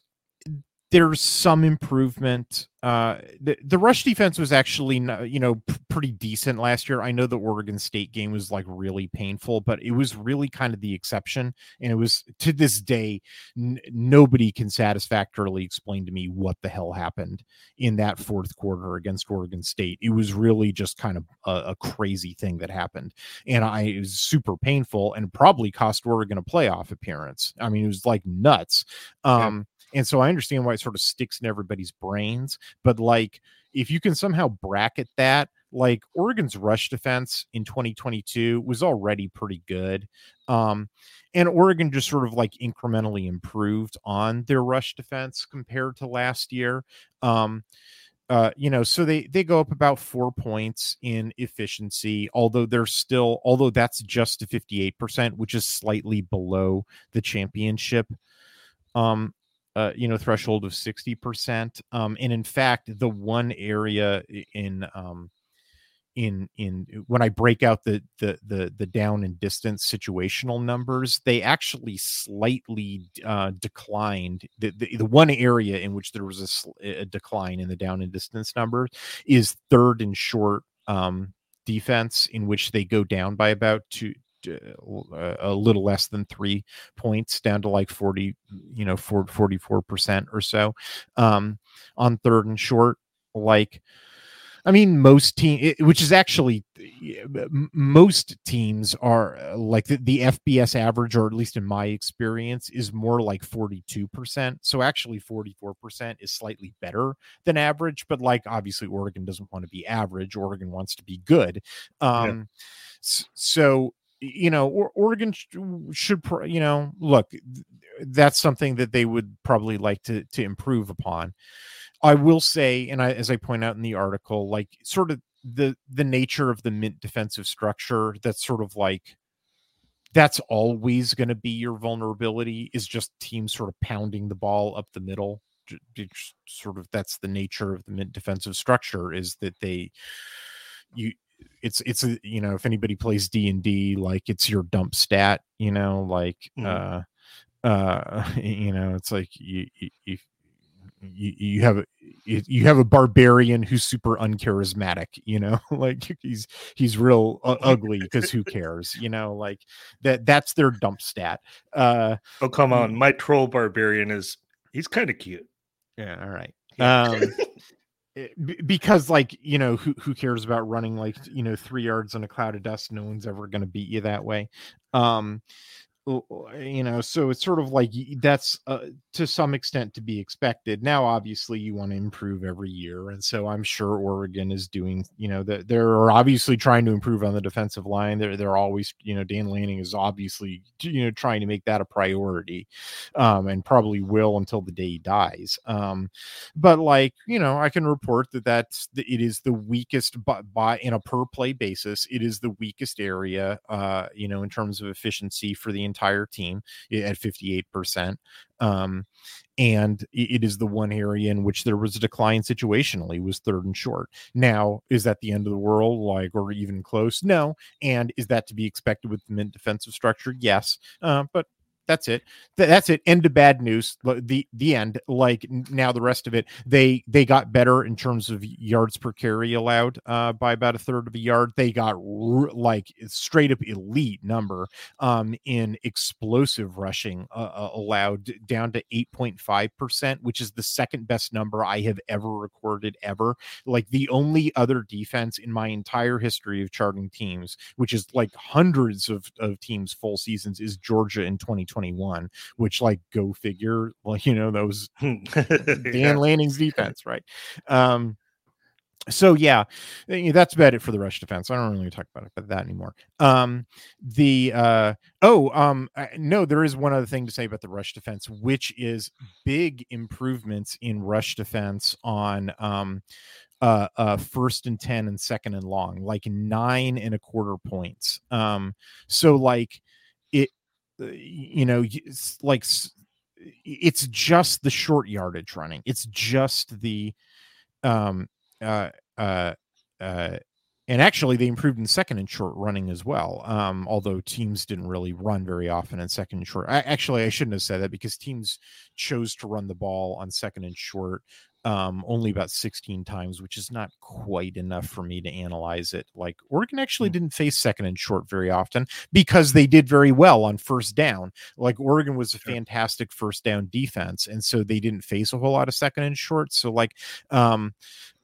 there's some improvement. Uh, the, the rush defense was actually, you know, p- pretty decent last year. I know the Oregon State game was like really painful, but it was really kind of the exception. And it was to this day, n- nobody can satisfactorily explain to me what the hell happened in that fourth quarter against Oregon State. It was really just kind of a, a crazy thing that happened. And I, it was super painful and probably cost Oregon a playoff appearance. I mean, it was like nuts. Um, yeah and so I understand why it sort of sticks in everybody's brains. But like, if you can somehow bracket that, like Oregon's rush defense in 2022 was already pretty good. Um, and Oregon just sort of like incrementally improved on their rush defense compared to last year. Um, uh, you know, so they they go up about four points in efficiency, although they're still, although that's just to 58%, which is slightly below the championship um uh, you know threshold of 60% um, and in fact the one area in um, in in when i break out the the the, the down and distance situational numbers they actually slightly uh, declined. The, the, the one area in which there was a, a, decline in the down and distance numbers is third and short um, defense in which they go down by about two uh, a little less than three points down to like 40 you know 44% or so um on third and short like I mean, most team, which is actually most teams are uh, like the, the, FBS average, or at least in my experience, is more like 42%. So actually, 44% is slightly better than average. But like, obviously, Oregon doesn't want to be average. Oregon wants to be good. Um, yeah. So you know, Oregon should, you know, look, that's something that they would probably like to to improve upon. I will say, and I, as I point out in the article, like sort of the the nature of the mint defensive structure, that's sort of like that's always going to be your vulnerability is just teams sort of pounding the ball up the middle. Sort of that's the nature of the mint defensive structure is that they you it's it's you know if anybody plays d and d like it's your dump stat you know like mm. uh uh <laughs> you know it's like you you, you, you have a you have a barbarian who's super uncharismatic you know <laughs> like he's he's real uh, <laughs> ugly because who cares you know like that that's their dump stat uh oh come on my troll barbarian is he's kind of cute. Yeah all right. Um because like you know who who cares about running like you know three yards in a cloud of dust? No one's ever going to beat you that way. Um you know so it's sort of like that's uh, to some extent to be expected. Now obviously you want to improve every year and so i'm sure oregon is doing you know that they're obviously trying to improve on the defensive line. They're they're always you know dan lanning is obviously you know trying to make that a priority um, and probably will until the day he dies um, but like you know i can report that that's the, it is the weakest but by in a per play basis it is the weakest area uh, you know in terms of efficiency for the entire team at 58%. Um, and it is the one area in which there was a decline situationally was third and short. Now, is that the end of the world, like, or even close? No. And is that to be expected with the mint defensive structure? Yes. Uh, but that's it. That's it. End of bad news. The the end. Like now, the rest of it, they they got better in terms of yards per carry allowed uh, by about a third of a yard. They got r- like straight up elite number um, in explosive rushing uh, uh allowed down to eight point five percent, which is the second best number I have ever recorded ever. Like the only other defense in my entire history of charting teams, which is like hundreds of of teams full seasons, is Georgia in 2020. 2021, which like go figure, <laughs> well, you know, those Dan yeah. <laughs> Lanning's defense, right? Um, so yeah, eh, that's about it for the rush defense. I don't really talk about it, about that anymore. Um, the uh, oh, um, no, there is one other thing to say about the rush defense, which is big improvements in rush defense on um, uh, uh, first and ten and second and long, like nine and a quarter points. Um, so like it uh, you know, it's like it's just the short yardage running. It's just the um uh uh uh and actually they improved in second and short running as well um, although teams didn't really run very often in second and short I, actually i shouldn't have said that because teams chose to run the ball on second and short um, only about 16 times, which is not quite enough for me to analyze it. Like Oregon actually mm. didn't face second and short very often because they did very well on first down. Like Oregon was a fantastic first down defense, and so they didn't face a whole lot of second and short. So like, um,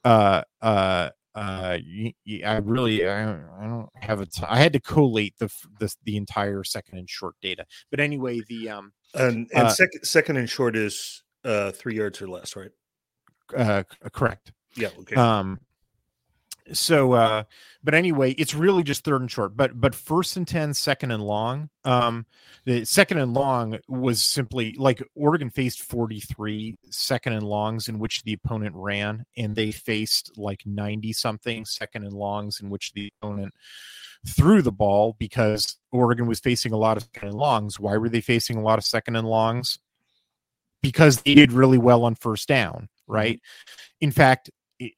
uh, uh, uh, I really I, I don't have a. T- I had to collate the, the the entire second and short data. But anyway, the um and and uh, second second and short is uh three yards or less, right? Uh, correct. Yeah. Okay. Um, so uh but anyway it's really just third and short but but first and 10 second and long um the second and long was simply like oregon faced 43 second and longs in which the opponent ran and they faced like 90 something second and longs in which the opponent threw the ball because oregon was facing a lot of second and longs why were they facing a lot of second and longs because they did really well on first down right? Mm-hmm. In fact,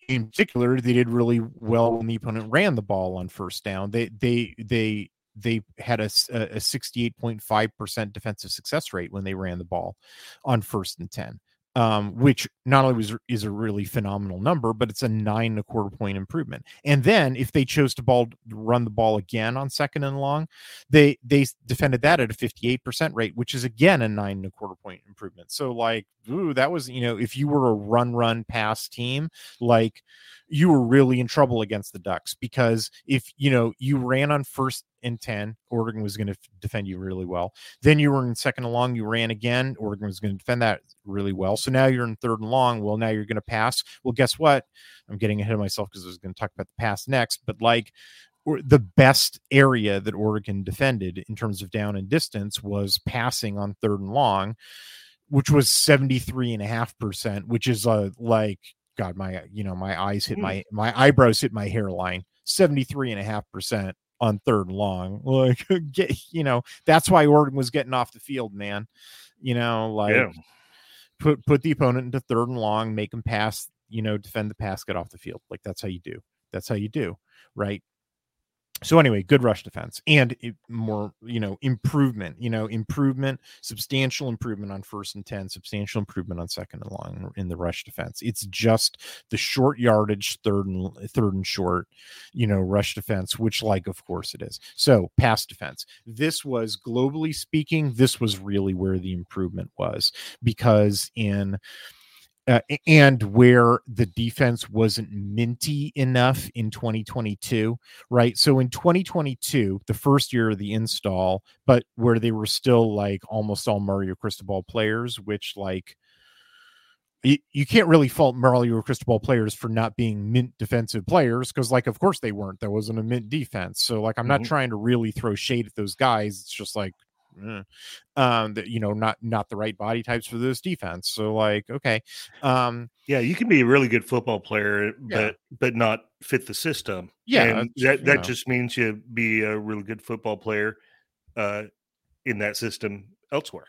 in particular, they did really well when the opponent ran the ball on first down. They they they they had a, a 68.5% defensive success rate when they ran the ball on first and 10 um, which not only was is a really phenomenal number, but it's a nine and a quarter point improvement. And then if they chose to ball run the ball again on second and long, they they defended that at a 58% rate, which is again a nine and a quarter point improvement. So like, ooh, that was, you know, if you were a run run pass team, like you were really in trouble against the Ducks because if you know you ran on first and 10, Oregon was going to defend you really well. Then you were in second and long, you ran again, Oregon was going to defend that really well. So now you're in third and long. Well, now you're going to pass. Well, guess what? I'm getting ahead of myself because I was going to talk about the pass next, but like the best area that Oregon defended in terms of down and distance was passing on third and long, which was 73 and a half percent, which is uh, like God, my you know my eyes hit hmm. my my eyebrows hit my hairline. 73 and a half percent on third and long. Like <laughs> get you know that's why Oregon was getting off the field, man. You know, like yeah. put put the opponent into third and long, make them pass. You know, defend the pass, get off the field. Like that's how you do. That's how you do, right? So anyway good rush defense and more you know improvement you know improvement substantial improvement on first and 10 substantial improvement on second and long in the rush defense. It's just the short yardage third and third and short you know rush defense which like of course it is. So pass defense. This was globally speaking this was really where the improvement was because in uh, and where the defense wasn't minty enough in 2022, right? So in 2022, the first year of the install, but where they were still like almost all Mario Cristobal players, which like you, you can't really fault Mario Cristobal players for not being mint defensive players because, like, of course they weren't. There wasn't a mint defense. So, like, I'm mm-hmm. not trying to really throw shade at those guys. It's just like mm, um that you know not not the right body types for this defense so like okay um yeah you can be a really good football player but yeah. but not fit the system yeah and that that know. just means you be a really good football player uh in that system elsewhere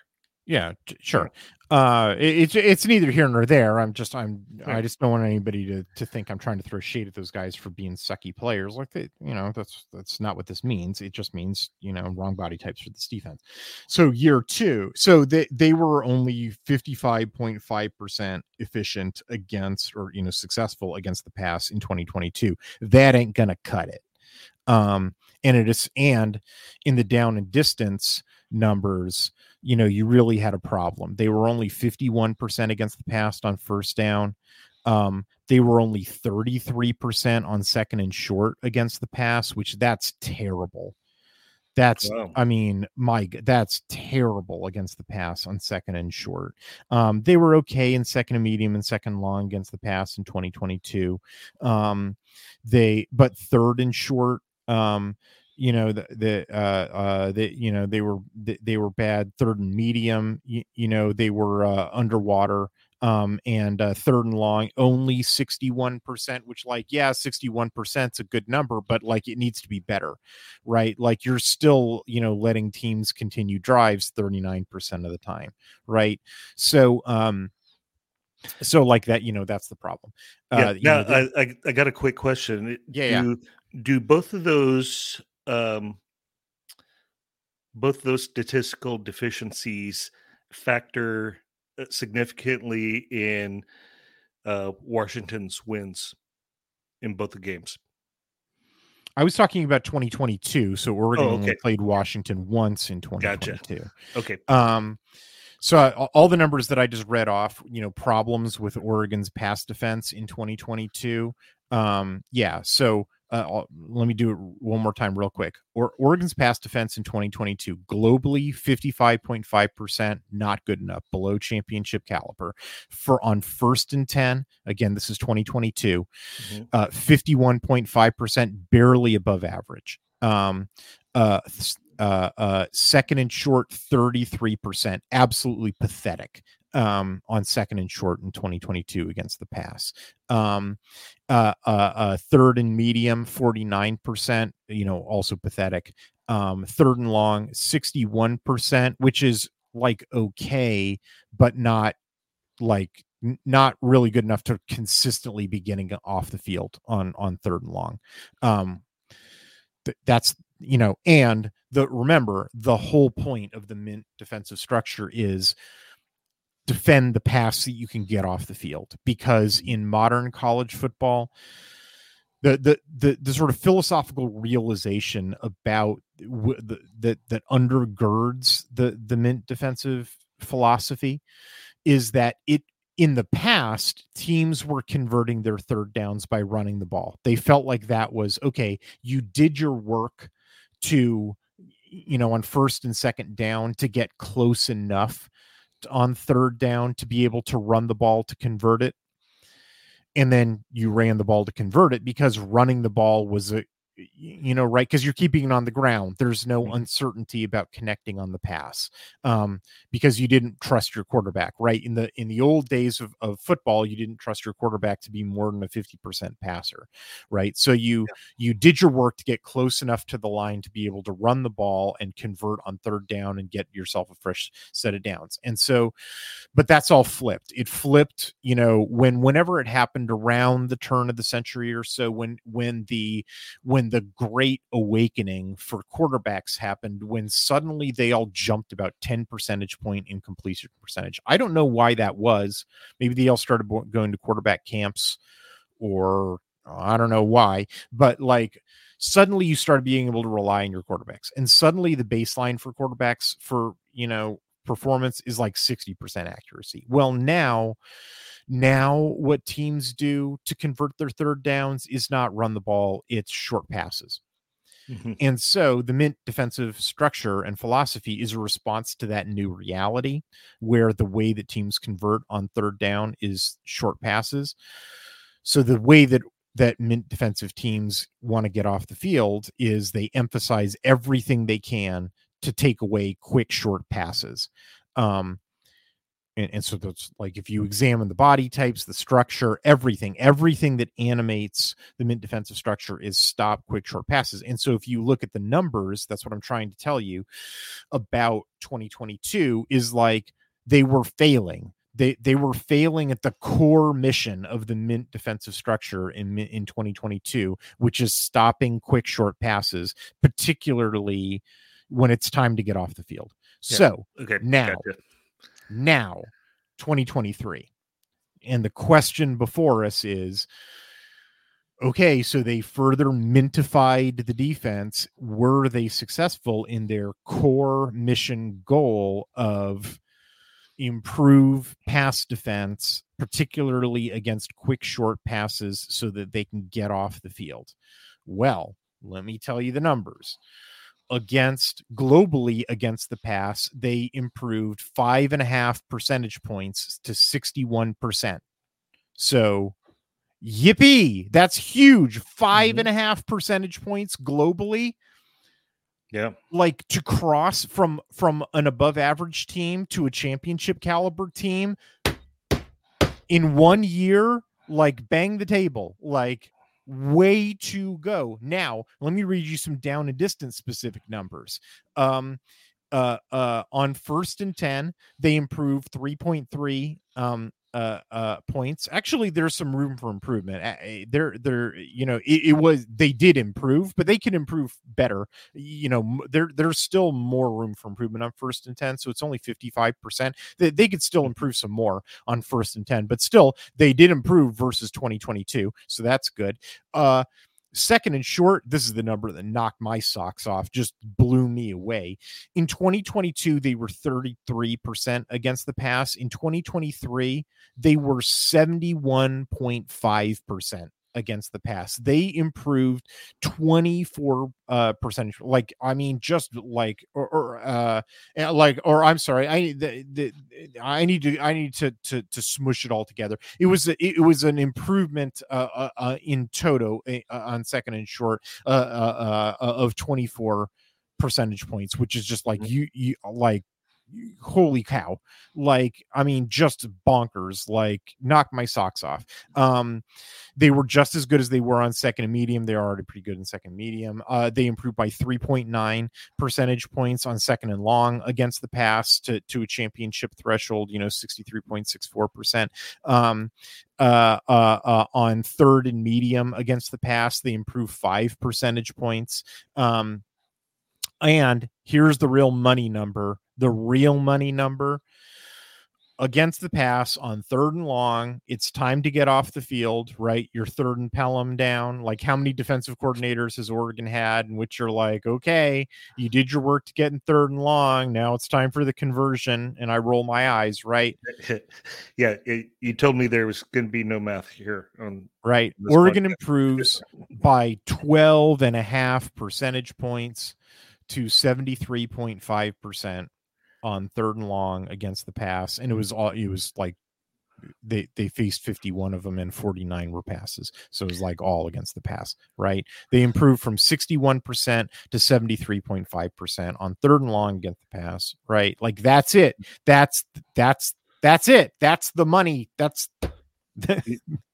yeah sure. Uh it's it's neither here nor there. I'm just i'm right. i just don't want anybody to to think i'm trying to throw shade at those guys for being sucky players like they you know that's that's not what this means. It just means you know wrong body types for this defense. So year two so they they were only 55.5 percent efficient against or you know successful against the pass in 2022 that ain't gonna cut it. Um and it is and in the down and distance numbers you know, you really had a problem. They were only 51% against the pass on first down. Um, they were only 33% on second and short against the pass, which that's terrible. That's, wow. I mean, Mike, that's terrible against the pass on second and short. Um, they were okay in second and medium and second long against the pass in 2022. Um, they, but third and short, um, you know the the uh uh the you know they were they, they were bad third and medium you, you know they were uh underwater um and uh third and long only 61% which like yeah 61% is a good number but like it needs to be better right? Like you're still you know letting teams continue drives 39% of the time right? So um so like that you know that's the problem. Yeah, uh, now, know, I, I got a quick question. Yeah, do, yeah. do both of those um, both those statistical deficiencies factor uh, significantly in uh, Washington's wins in both the games. I was talking about 2022, so Oregon oh, okay. played Washington once in 2022. Gotcha. Okay. Um, so uh, all the numbers that I just read off, you know, problems with Oregon's pass defense in 2022. Um, yeah. So uh, let me do it one more time real quick. Or Oregon's pass defense in 2022 globally 55.5% not good enough below championship caliber for on first and 10 again this is 2022 mm-hmm. uh, 51.5% barely above average um, uh, uh, uh, second and short 33% absolutely pathetic um, on second and short in 2022 against the pass. Um, uh, uh, uh, third and medium, 49%, you know, also pathetic. Um, third and long, 61%, which is like okay, but not like not really good enough to consistently be getting off the field on on third and long. Um, th- that's you know, and the remember the whole point of the mint defensive structure is defend the pass that you can get off the field because mm-hmm. in modern college football the the the, the sort of philosophical realization about w- the, that that undergirds the the mint defensive philosophy is that it in the past teams were converting their third downs by running the ball they felt like that was okay you did your work to you know on first and second down to get close enough on third down to be able to run the ball to convert it. And then you ran the ball to convert it because running the ball was a you know, right? Because you're keeping it on the ground. There's no mm-hmm. uncertainty about connecting on the pass um, because you didn't trust your quarterback, right? In the in the old days of, of football, you didn't trust your quarterback to be more than a 50% passer, right? So you yeah. you did your work to get close enough to the line to be able to run the ball and convert on third down and get yourself a fresh set of downs. And so, but that's all flipped. It flipped, you know, when whenever it happened around the turn of the century or so, when when the when when the great awakening for quarterbacks happened when suddenly they all jumped about 10 percentage point in completion percentage. I don't know why that was. Maybe they all started going to quarterback camps or I don't know why, but like suddenly you started being able to rely on your quarterbacks. And suddenly the baseline for quarterbacks for, you know, performance is like 60% accuracy. Well, now now, what teams do to convert their third downs is not run the ball, it's short passes. Mm-hmm. And so the Mint defensive structure and philosophy is a response to that new reality where the way that teams convert on third down is short passes. So the way that that Mint defensive teams want to get off the field is they emphasize everything they can to take away quick short passes. Um, and, and so that's like if you examine the body types the structure everything everything that animates the mint defensive structure is stop quick short passes and so if you look at the numbers that's what i'm trying to tell you about 2022 is like they were failing they they were failing at the core mission of the mint defensive structure in in 2022 which is stopping quick short passes particularly when it's time to get off the field. Yeah. so okay now gotcha. now 2023 and the question before us is okay so they further mintified the defense. Were they successful in their core mission goal of improve pass defense particularly against quick short passes so that they can get off the field? Well let me tell you the numbers against globally against the pass, they improved five and a half percentage points to 61%. So, yippee, that's huge. Five mm-hmm. and a half percentage points globally. Yeah. Like to cross from from an above average team to a championship caliber team in one year, like bang the table. Like way to go. Now, let me read you some down and distance specific numbers. Um, uh, uh, on first and 10, they improved 3.3 um, uh, uh, points. Actually, there's some room for improvement. There, there, you know, it, it, was they did improve, but they can improve better. You know, there there's still more room for improvement on first and ten, so it's only 55 percent. They, they could still improve some more on first and ten, but still they did improve versus 2022, so that's good. Uh, Second and short, this is the number that knocked my socks off, just blew me away. In 2022, they were 33% against the pass. In 2023, they were 71.5% against the pass. They improved 24 uh percentage like I mean just like or, or uh eh, like or I'm sorry I the, the I need to I need to to to smush it all together. It was a, it was an improvement uh, uh, uh in toto uh, on second and short uh, uh, uh of 24 percentage points which is just like mm-hmm. you you like holy cow. Like i mean just bonkers like knock my socks off. Um they were just as good as they were on second and medium. They're already pretty good in second medium. Uh they improved by 3.9 percentage points on second and long against the pass to to a championship threshold you know 63.64 percent. Um uh, uh, uh, on third and medium against the pass, they improved five percentage points. Um, and here's the real money number the real money number against the pass on third and long. It's time to get off the field, right? Your third and Pelham down. Like how many defensive coordinators has Oregon had in which you're like, okay, you did your work to get in third and long. Now it's time for the conversion. And I roll my eyes, right? <laughs> yeah. It, you told me there was going to be no math here on right. Oregon podcast. improves by 12 and a half percentage points to 73.5% on third and long against the pass, and it was all it was like they they faced 51 of them and 49 were passes so it was like all against the pass right? They improved from 61% to 73.5% on third and long against the pass right? Like that's it. That's that's that's it. That's the money. That's <laughs>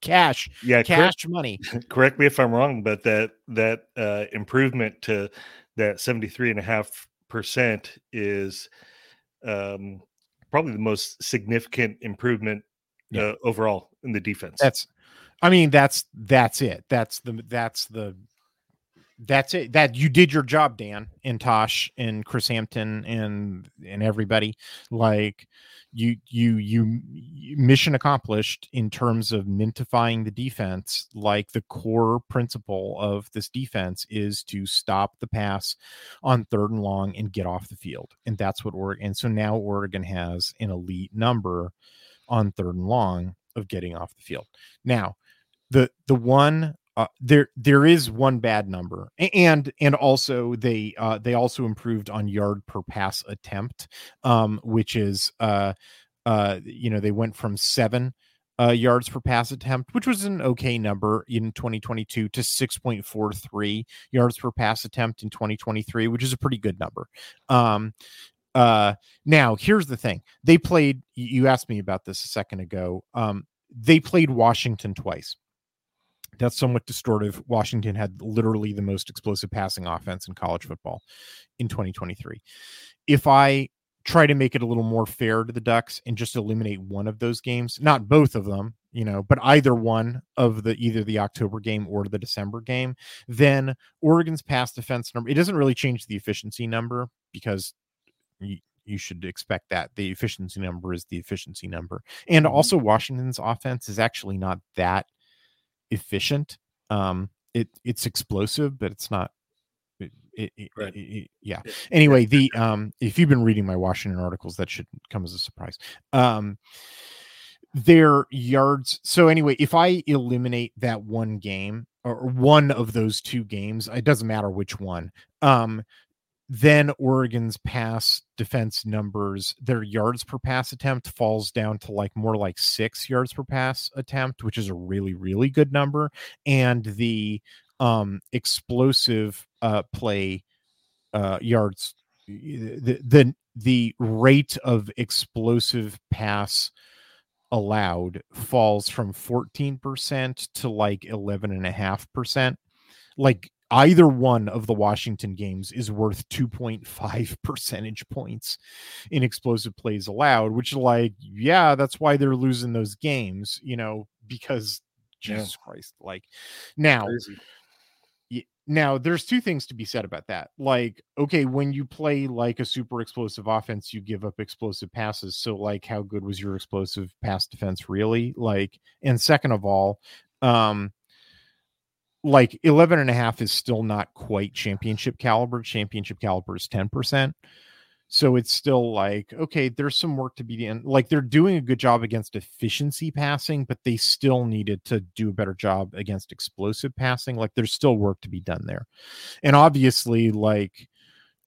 cash yeah cash correct, money. <laughs> correct me if i'm wrong but that that uh improvement to that 73 and a half percent is um, probably the most significant improvement yeah. uh, overall in the defense. That's, I mean, that's that's it. That's the that's the that's it. That you did your job, Dan and Tosh and Chris Hampton and and everybody. Like you you you mission accomplished in terms of mintifying the defense. Like the core principle of this defense is to stop the pass on third and long and get off the field, and that's what Oregon. And so now Oregon has an elite number on third and long of getting off the field. Now the the one uh, there there is one bad number and and also they uh, they also improved on yard per pass attempt um, which is uh, uh, you know they went from seven uh, yards per pass attempt which was an okay number in 2022 to 6.43 yards per pass attempt in 2023 which is a pretty good number. Um, now here's the thing. They played you asked me about this a second ago um, they played washington twice that's somewhat distortive. Washington had literally the most explosive passing offense in college football in 2023. If I try to make it a little more fair to the Ducks and just eliminate one of those games, not both of them, you know, but either one of the either the October game or the December game, then Oregon's pass defense number, it doesn't really change the efficiency number because you, you should expect that the efficiency number is the efficiency number. And mm-hmm. also Washington's offense is actually not that efficient. Um, it it's explosive, but it's not. It, it, right. it, yeah. Anyway, the um, if you've been reading my Washington articles, that should come as a surprise. Um, their yards. So anyway, if I eliminate that one game or one of those two games, it doesn't matter which one. Um, then Oregon's pass defense numbers, their yards per pass attempt falls down to like more like six yards per pass attempt, which is a really, really good number. And the um explosive uh play uh yards the the the rate of explosive pass allowed falls from 14% to like 11.5% like either one of the Washington games is worth 2.5 <laughs> percentage points in explosive plays allowed, which like, yeah, that's why they're losing those games, you know, because Jesus yeah. Christ, like now now there's two things to be said about that. Like, okay, when you play like a super explosive offense, you give up explosive passes. So like how good was your explosive pass defense really? Like, and second of all, um, like 11 and a half is still not quite championship caliber. Championship caliber is 10%. So it's still like, okay, there's some work to be done. Like they're doing a good job against efficiency passing, but they still needed to do a better job against explosive passing. Like there's still work to be done there. And obviously, like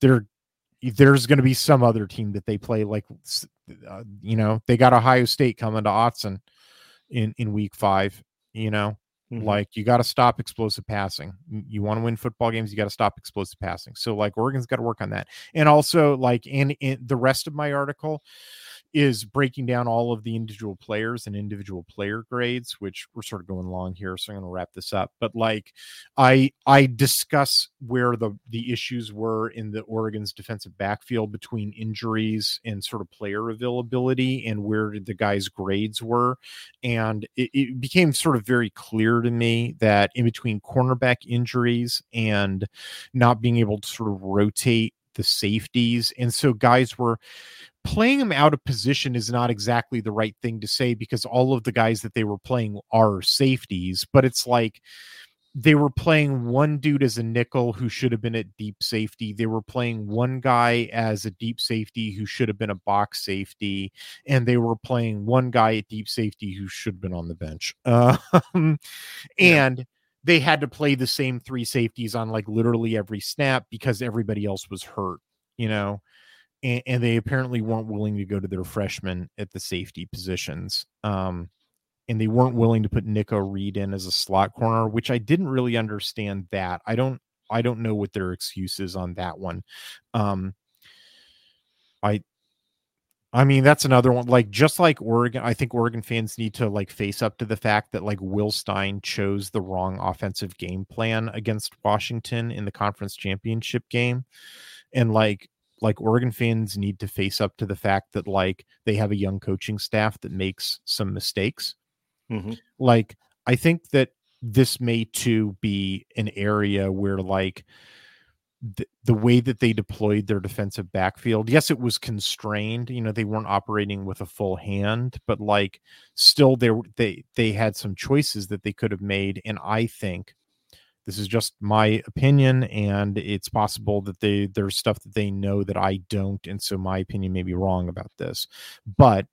there, there's going to be some other team that they play. Like, uh, you know, they got Ohio State coming to Autzen in in week five. You know, Mm-hmm. Like you got to stop explosive passing. You want to win football games, you got to stop explosive passing. So like Oregon's got to work on that. And also like in, in the rest of my article, is breaking down all of the individual players and individual player grades, which we're sort of going along here. So I'm going to wrap this up. But like I I discuss where the the issues were in the Oregon's defensive backfield between injuries and sort of player availability and where the guys' grades were. And it, it became sort of very clear to me that in between cornerback injuries and not being able to sort of rotate the safeties. And so guys were playing him out of position is not exactly the right thing to say because all of the guys that they were playing are safeties, but it's like they were playing one dude as a nickel who should have been at deep safety. They were playing one guy as a deep safety who should have been a box safety, and they were playing one guy at deep safety who should have been on the bench. <laughs> Um, and yeah. they had to play the same three safeties on like literally every snap because everybody else was hurt, you know and, and, they apparently weren't willing to go to their freshmen at the safety positions. Um, and they weren't willing to put Nikko Reed in as a slot corner, which I didn't really understand that. I don't I don't know what their excuse is on that one. Um, I I mean, that's another one. Like, just like Oregon, I think Oregon fans need to like face up to the fact that like Will Stein chose the wrong offensive game plan against Washington in the conference championship game. And like like Oregon fans need to face up to the fact that like they have a young coaching staff that makes some mistakes. Mm-hmm. Like I think that this may too be an area where like the, the way that they deployed their defensive backfield yes it was constrained you know they weren't operating with a full hand but like still there they they had some choices that they could have made and i think this is just my opinion and it's possible that they there's stuff that they know that i don't and so my opinion may be wrong about this but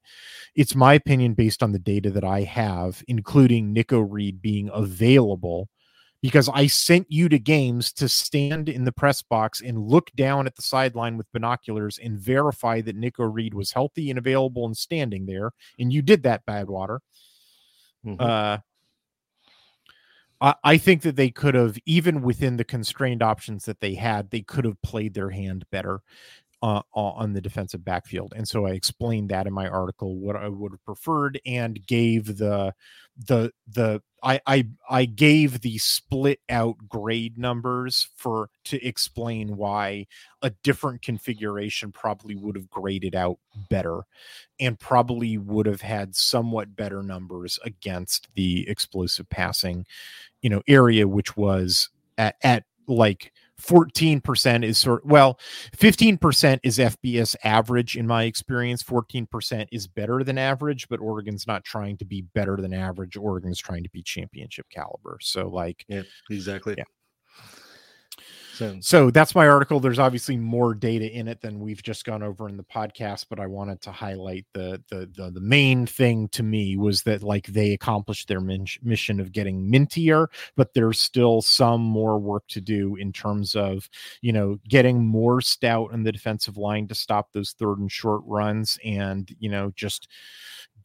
it's my opinion based on the data that i have including nikko reed being available because I sent you to games to stand in the press box and look down at the sideline with binoculars and verify that Nikko Reed was healthy and available and standing there. And you did that, Badwater. Mm-hmm. Uh, I, think that they could have, even within the constrained options that they had, they could have played their hand better uh, on the defensive backfield. And so I explained that in my article what I would have preferred and gave the the the I I I gave the split out grade numbers for to explain why a different configuration probably would have graded out better and probably would have had somewhat better numbers against the explosive passing you know area which was at, at like 14% is sort well 15% is FBS average in my experience 14% is better than average but Oregon's not trying to be better than average Oregon's trying to be championship caliber. So like yeah exactly. Yeah so, so that's my article. There's obviously more data in it than we've just gone over in the podcast, but I wanted to highlight the the the, the main thing to me was that like they accomplished their min- mission of getting mintier, but there's still some more work to do in terms of you know getting more stout in the defensive line to stop those third and short runs, and you know just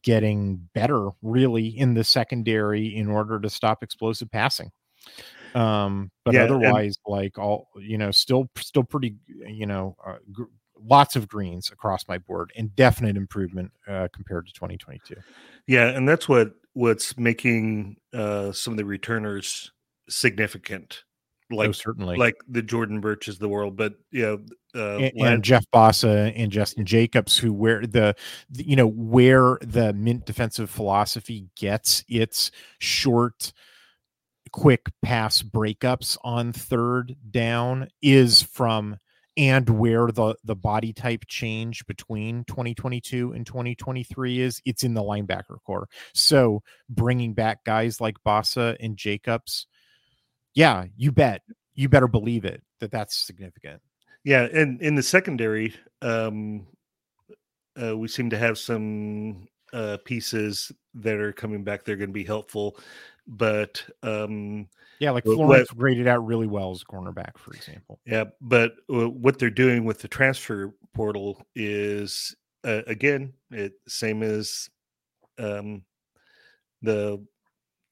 getting better really in the secondary in order to stop explosive passing um but yeah, otherwise and, like all you know still still pretty you know uh, gr- lots of greens across my board and definite improvement uh, compared to 2022 yeah and that's what what's making uh some of the returners significant oh, like oh, certainly. like the jordan Burches the world but yeah uh, and, and, Jeff Bassa and Jestin Jacobs, who where the, the, you know where the mint defensive philosophy gets its short quick pass breakups on third down is from and where the the body type change between 2022 and 2023 is it's in the linebacker core. So bringing back guys like Bassa and Jacobs yeah you bet. You better believe it that that's significant. Yeah and in the secondary um uh, we seem to have some uh, pieces that are coming back they're going to be helpful but um yeah like florence what, graded out really well as a cornerback for example yeah but what they're doing with the transfer portal is uh, again it same as um the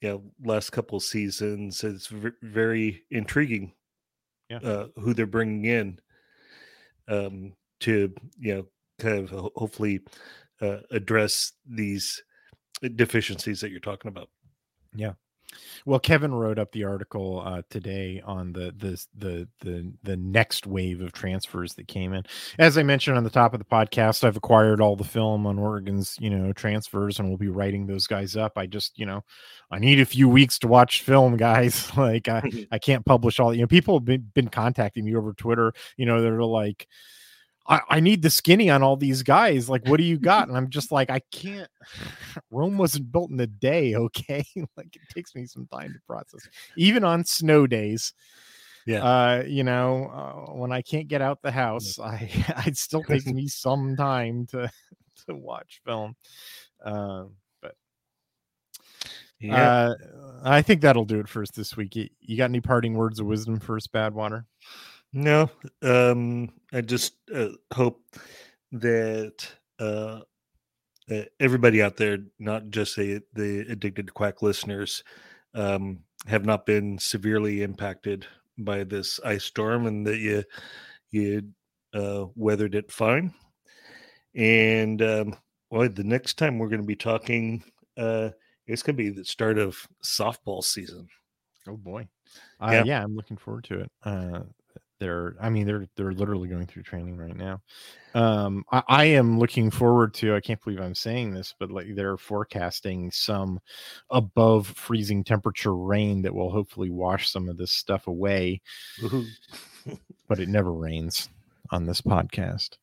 you know last couple seasons it's v- very intriguing yeah. uh, who they're bringing in um to you know kind of hopefully uh, address these deficiencies that you're talking about yeah. Well, Kevin wrote up the article uh, today on the, the the the the next wave of transfers that came in. As I mentioned on the top of the podcast, I've acquired all the film on Oregon's you know transfers, and we'll be writing those guys up. I just you know I need a few weeks to watch film, <laughs> guys. like I <laughs> I can't publish all. You know, people have been, been contacting me over Twitter. You know, they're like I, I need the skinny on all these guys. Like, what do you got? <laughs> And I'm just like, I can't. <laughs> Rome wasn't built in a day. <laughs> Okay. like, it takes me some time to process, even on snow days. Yeah. Uh, you know, uh, when I can't get out the house, I it still takes me some time to to watch film. Uh, but yeah, uh, I think that'll do it for us this week. You, you got any parting words of wisdom for us, Badwater? No, um, I just uh, hope that uh, everybody out there, not just the, the addicted to quack listeners, um, have not been severely impacted by this ice storm, and that you you uh, weathered it fine. And um, well, the next time we're going to be talking, uh, it's going to be the start of softball season. Oh boy, uh, yeah. yeah, I'm looking forward to it. Uh, they're i mean they're they're literally going through training right now. Um I, I, am looking forward to i can't believe i'm saying this but like they're forecasting some above freezing temperature rain that will hopefully wash some of this stuff away. But it never rains on this podcast